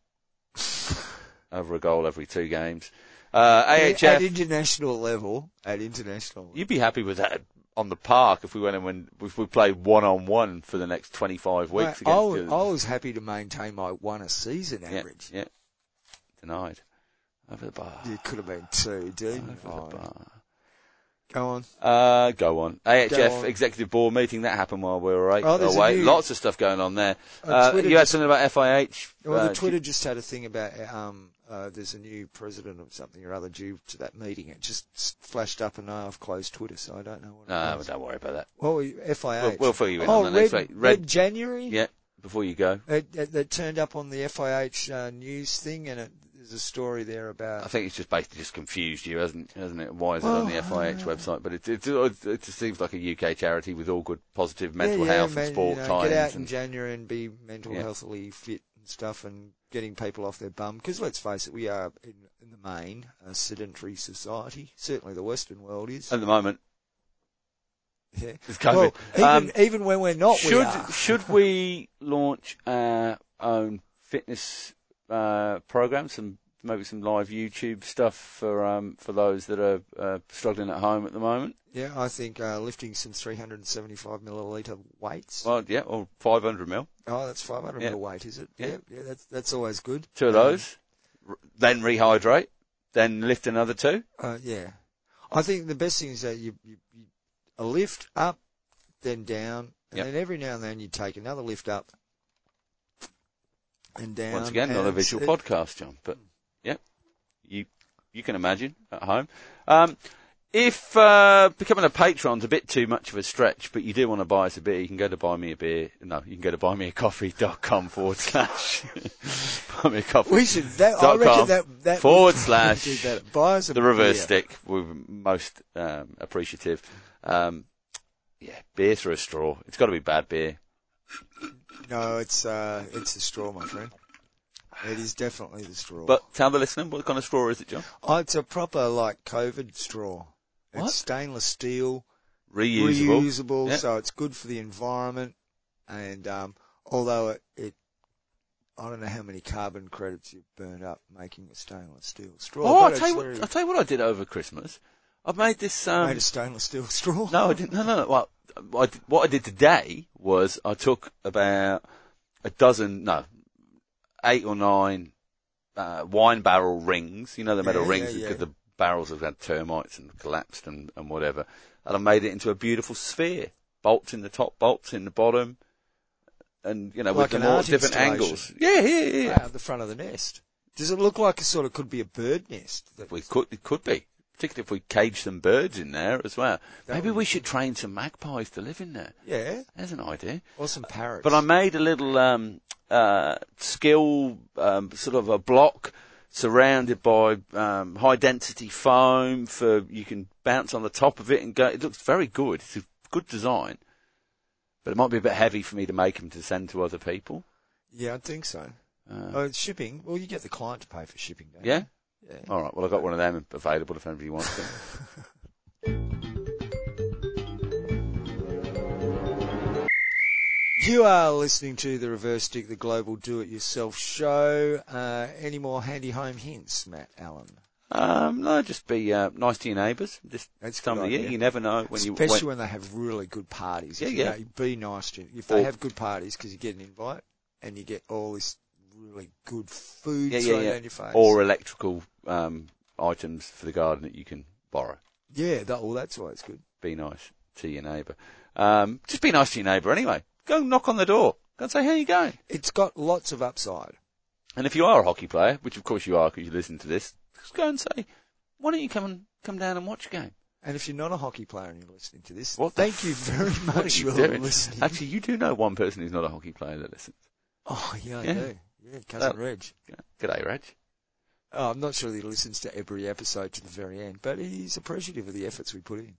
Over a goal every two games. Uh, At international level, at international level. you'd be happy with that on the park if we went and when if we played one on one for the next 25 weeks. Mate, against I, was, I was happy to maintain my one a season average. yeah, denied over the bar. You could have been two, dude. Over the bar. Go on. Uh, go on. AHF Go on. executive board meeting that happened while we were away. Oh, there's away. new- Lots of stuff going on there. Uh, Uh, you had something about FIH. Well, uh, the Twitter just had a thing about um, uh, there's a new president of something or other due to that meeting. It just flashed up, and now I've closed Twitter, so I don't know what. No, don't worry about that. Well, we- FIH. We'll, we'll fill you in oh, on the next red, red January. Yeah, before you go. It, it, it turned up on the FIH uh, news thing, and it, there's a story there about. I think it's just basically just confused you, hasn't hasn't it? Why is it on the FIH website? But it, it, it just seems like a UK charity with all good, positive mental yeah, yeah, health man, and sport you know, times. Get out in January and be mental Yeah. healthily fit and stuff, and getting people off their bum. Because let's face it, we are in, in the main a sedentary society. Certainly, the Western world is. at the moment, yeah. it's COVID. Well, even, Um, even when we're not, we should are. should we launch our own fitness uh, program? Some maybe some live YouTube stuff for um, for those that are uh, struggling at home at the moment. Yeah, I think uh, lifting some 375 milliliter weights. Well, yeah, or 500 mil, oh, that's 500 Yeah. mil weight, is it? Yeah. yeah, yeah that's that's always good. two of those. R- then rehydrate. Then lift another two. Uh, yeah, I think the best thing is that you, you, you a lift up, then down, and Yep. then every now and then you take another lift up and down. Once again, not a visual it- podcast, John, but yeah, you you can imagine at home. Um, if uh, becoming a patron's a bit too much of a stretch, but you do want to buy us a beer, you can go to buy me a beer. No, you can go to buymeacoffee.com forward slash buy me a coffee. We should. That, I reckon that that forward slash that. Buy us a the reverse beer. stick. We're most um, appreciative. Um, yeah, beer through a straw. It's got to be bad beer. No, it's uh, it's a straw, my friend. It is definitely the straw. But tell the listener what kind of straw is it, John? oh, it's a proper like COVID straw. What? It's stainless steel. Reusable. reusable, Yeah. so it's good for the environment. And um, although it, it, I don't know how many carbon credits you've burned up making a stainless steel straw. Oh, I'll tell you what. I'll tell you what I did over Christmas. I made this. Um, made a stainless steel straw. No, I didn't. No, no, no. Well, I what I did today was I took about a dozen, no, eight or nine uh, wine barrel rings. You know the metal Yeah, rings yeah, yeah. because the barrels have had termites and collapsed and, and whatever. And I made it into a beautiful sphere. Bolts in the top, bolts in the bottom, and you know Like with an the more different angles. Yeah, yeah, yeah. yeah. Out the front of the nest. Does it look like it sort of could be a bird nest? That- We could, it could be. Particularly if we cage some birds in there as well. That Maybe we should train some magpies to live in there. Yeah, There's an idea. or some parrots. But I made a little um, uh, skill, um, sort of a block surrounded by um, high density foam for you can bounce on the top of it and go. It looks very good. It's a good design, but it might be a bit heavy for me to make them to send to other people. Yeah, I think so. Uh, Oh, shipping. Well, you get the client to pay for shipping, don't yeah. you? Yeah. All right. Well, I've got one of them available if anybody wants it. You are listening to the Reverse Stick, the Global Do It Yourself show. Uh, any more handy home hints, Matt Allen? Um, no, just be uh, nice to your neighbours. This That's a time of the year, you never know when you. Especially when- when they have really good parties. Yeah, If you yeah. know, be nice to If they Or- have good parties, because you get an invite and you get all this really good food yeah, yeah, thrown yeah. down your face. Or electrical um, items for the garden that you can borrow. yeah, that, well, that's why it's good. be nice to your neighbour. Um, just be nice to your neighbour anyway. Go knock on the door. Go and say, how you going? It's got lots of upside. And if you are a hockey player, which of course you are because you listen to this, just go and say, why don't you come and come down and watch a game? And if you're not a hockey player and you're listening to this, What thank you very much you for doing? listening. Actually, you do know one person who's not a hockey player that listens. oh, yeah, I Yeah. do. Yeah, cousin Oh. Reg. Yeah. G'day, Reg. Oh, I'm not sure that he listens to every episode to the very end, but he's appreciative of the efforts we put in.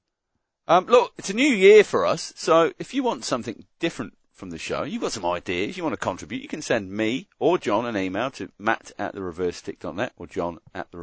Um, look, it's a new year for us, so if you want something different from the show, you've got some ideas, you want to contribute, you can send me or John an email to matt at the reversestick.net or john at the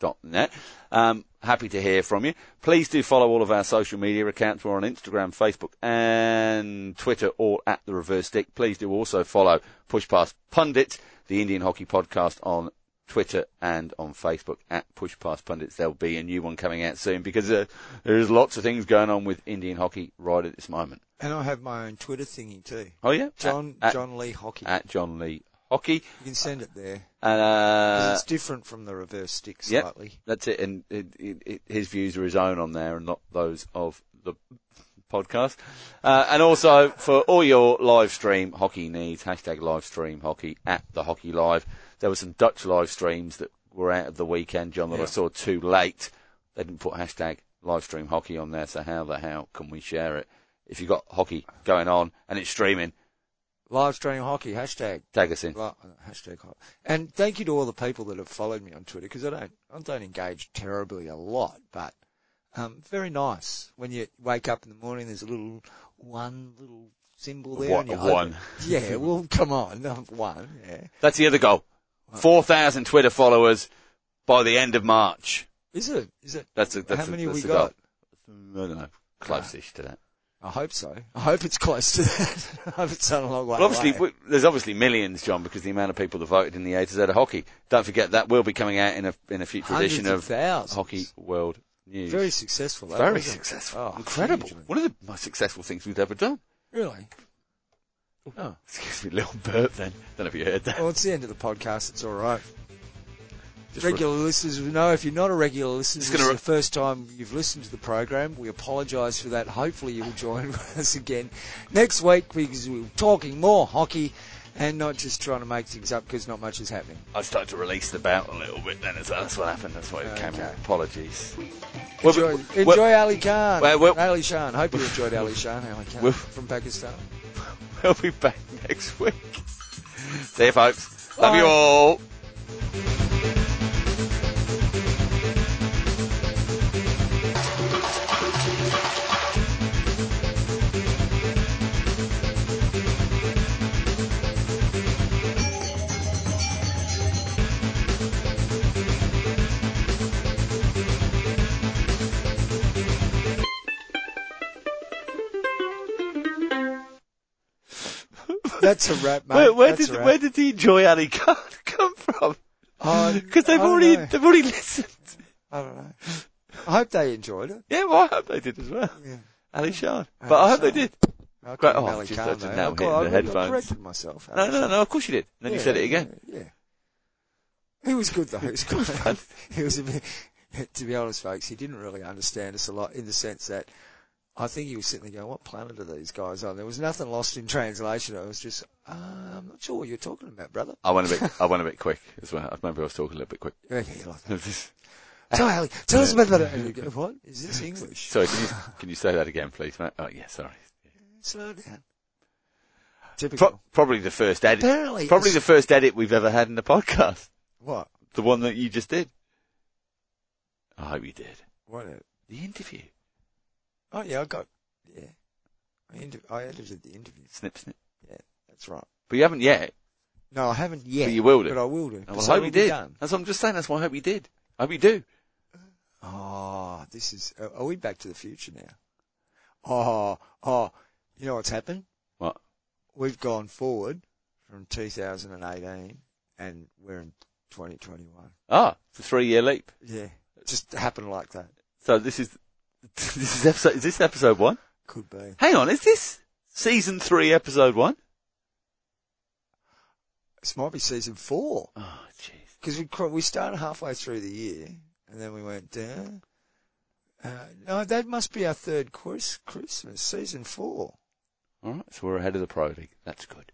reversestick.net. Um, happy to hear from you. Please do follow all of our social media accounts. We're on Instagram, Facebook and Twitter, all at the reverse stick. Please do also follow Push Pass Pundit, the Indian Hockey Podcast on Twitter and on Facebook at Push Pass Pundits. There'll be a new one coming out soon because uh, there's lots of things going on with Indian hockey right at this moment. And I have my own Twitter thingy too. Oh yeah, John at, John Lee Hockey. at John Lee Hockey, you can send it there. and uh, it's different from the reverse stick yep. slightly. that's it. And it, it, it, his views are his own on there, and not those of the podcast. Uh, and also for all your live stream hockey needs, hashtag live stream hockey at the hockey live. There were some Dutch live streams that were out of the weekend, John, that I saw too late. They didn't put hashtag live stream hockey on there, so how the hell can we share it? If you've got hockey going on and it's streaming, Live stream hockey hashtag. tag us in. Li- hashtag hockey. And thank you to all the people that have followed me on Twitter because I don't I don't engage terribly a lot, but um, very nice when you wake up in the morning. There's a little one little symbol there. You one. Yeah, well, come on, one. Yeah, That's the other goal. 4,000 Twitter followers by the end of March. is it? Is it? That's a, that's How a- many have that's we the goal. got? I don't know. Close-ish to that. I hope so. I hope it's close to that. I hope it's not a long way Well, obviously, away. w- there's obviously millions, John, because the amount of people that voted in the A to Z of hockey. Don't forget that will be coming out in a in a future Hundreds edition of of. Hockey World News. Very successful. That, Very successful. Oh, Incredible. hugely. One of the most successful things we've ever done. Really? Oh, excuse me, little burp then. Don't know if you heard that. Well, it's the end of the podcast. It's all right. Regular listeners will know if you're not a regular listener, this is the first time you've listened to the program. We apologise for that. Hopefully you'll join us again next week because we're talking more hockey and not just trying to make things up because not much is happening. I started to release the bout a little bit then as well. That's what happened. That's why it came Okay. out. Apologies. Well, Enjoy, we- enjoy Ali Khan. well, well- Ali Shan. Hope you enjoyed Ali Shan. Ali Khan Well- from Pakistan. We'll be back next week. See you, folks. Love you Bye. all. That's a wrap, mate. Where, where did where did the Enjoy Ali Khan come from? Oh, Because they've I already know. they've already listened. I don't know. I hope they enjoyed it. Yeah, well, I hope they did as well. Yeah. Ali. Ali But I hope they did. Oh, oh, I Great. Oh, Ali just Khan, had though. now I hit call- the I headphones. corrected myself. No, Ali no, Shan. no. Of course you did. And then you said it again. Yeah. yeah. He was good though. He was good. Fun. He was a bit, to be honest, folks, he didn't really understand us a lot in the sense that I think he was sitting there going, what planet are these guys on? There was nothing lost in translation. It was just, uh, I'm not sure what you're talking about, brother. I went a bit. I went a bit quick as well. I remember I was talking a little bit quick. Yeah, like that. Sorry, So, Ali, tell us about that. And you go, what? Is this English? can you can you say that again, please, mate? Oh, yeah. Sorry. Slow down. Pro- probably the first edit. Apparently, Probably the first edit we've ever had in the podcast. What? The one that you just did. I hope you did. What? The interview. Oh yeah, I got, yeah. I, inter- I edited the interview. Snip, snip. Yeah, that's right. But you haven't yet. No, I haven't yet. But you will do. But I will do. Well, So I hope you did. That's what I'm just saying. That's why I hope you did. I hope you do. Oh, this is. Are are we back to the future now? Oh, oh. You know what's happened? What? We've gone forward from 2018, and we're in 2021. Ah, it's a three-year leap. Yeah, it just happened like that. So this is this is episode. Is this episode one? Could be. Hang on, is this season three, episode one? This might be season four. Oh, jeez. because we cr- we started halfway through the year, and then we went down. Uh, no, that must be our third Chris- Christmas, season four. All right, so we're ahead of the pro league. That's good.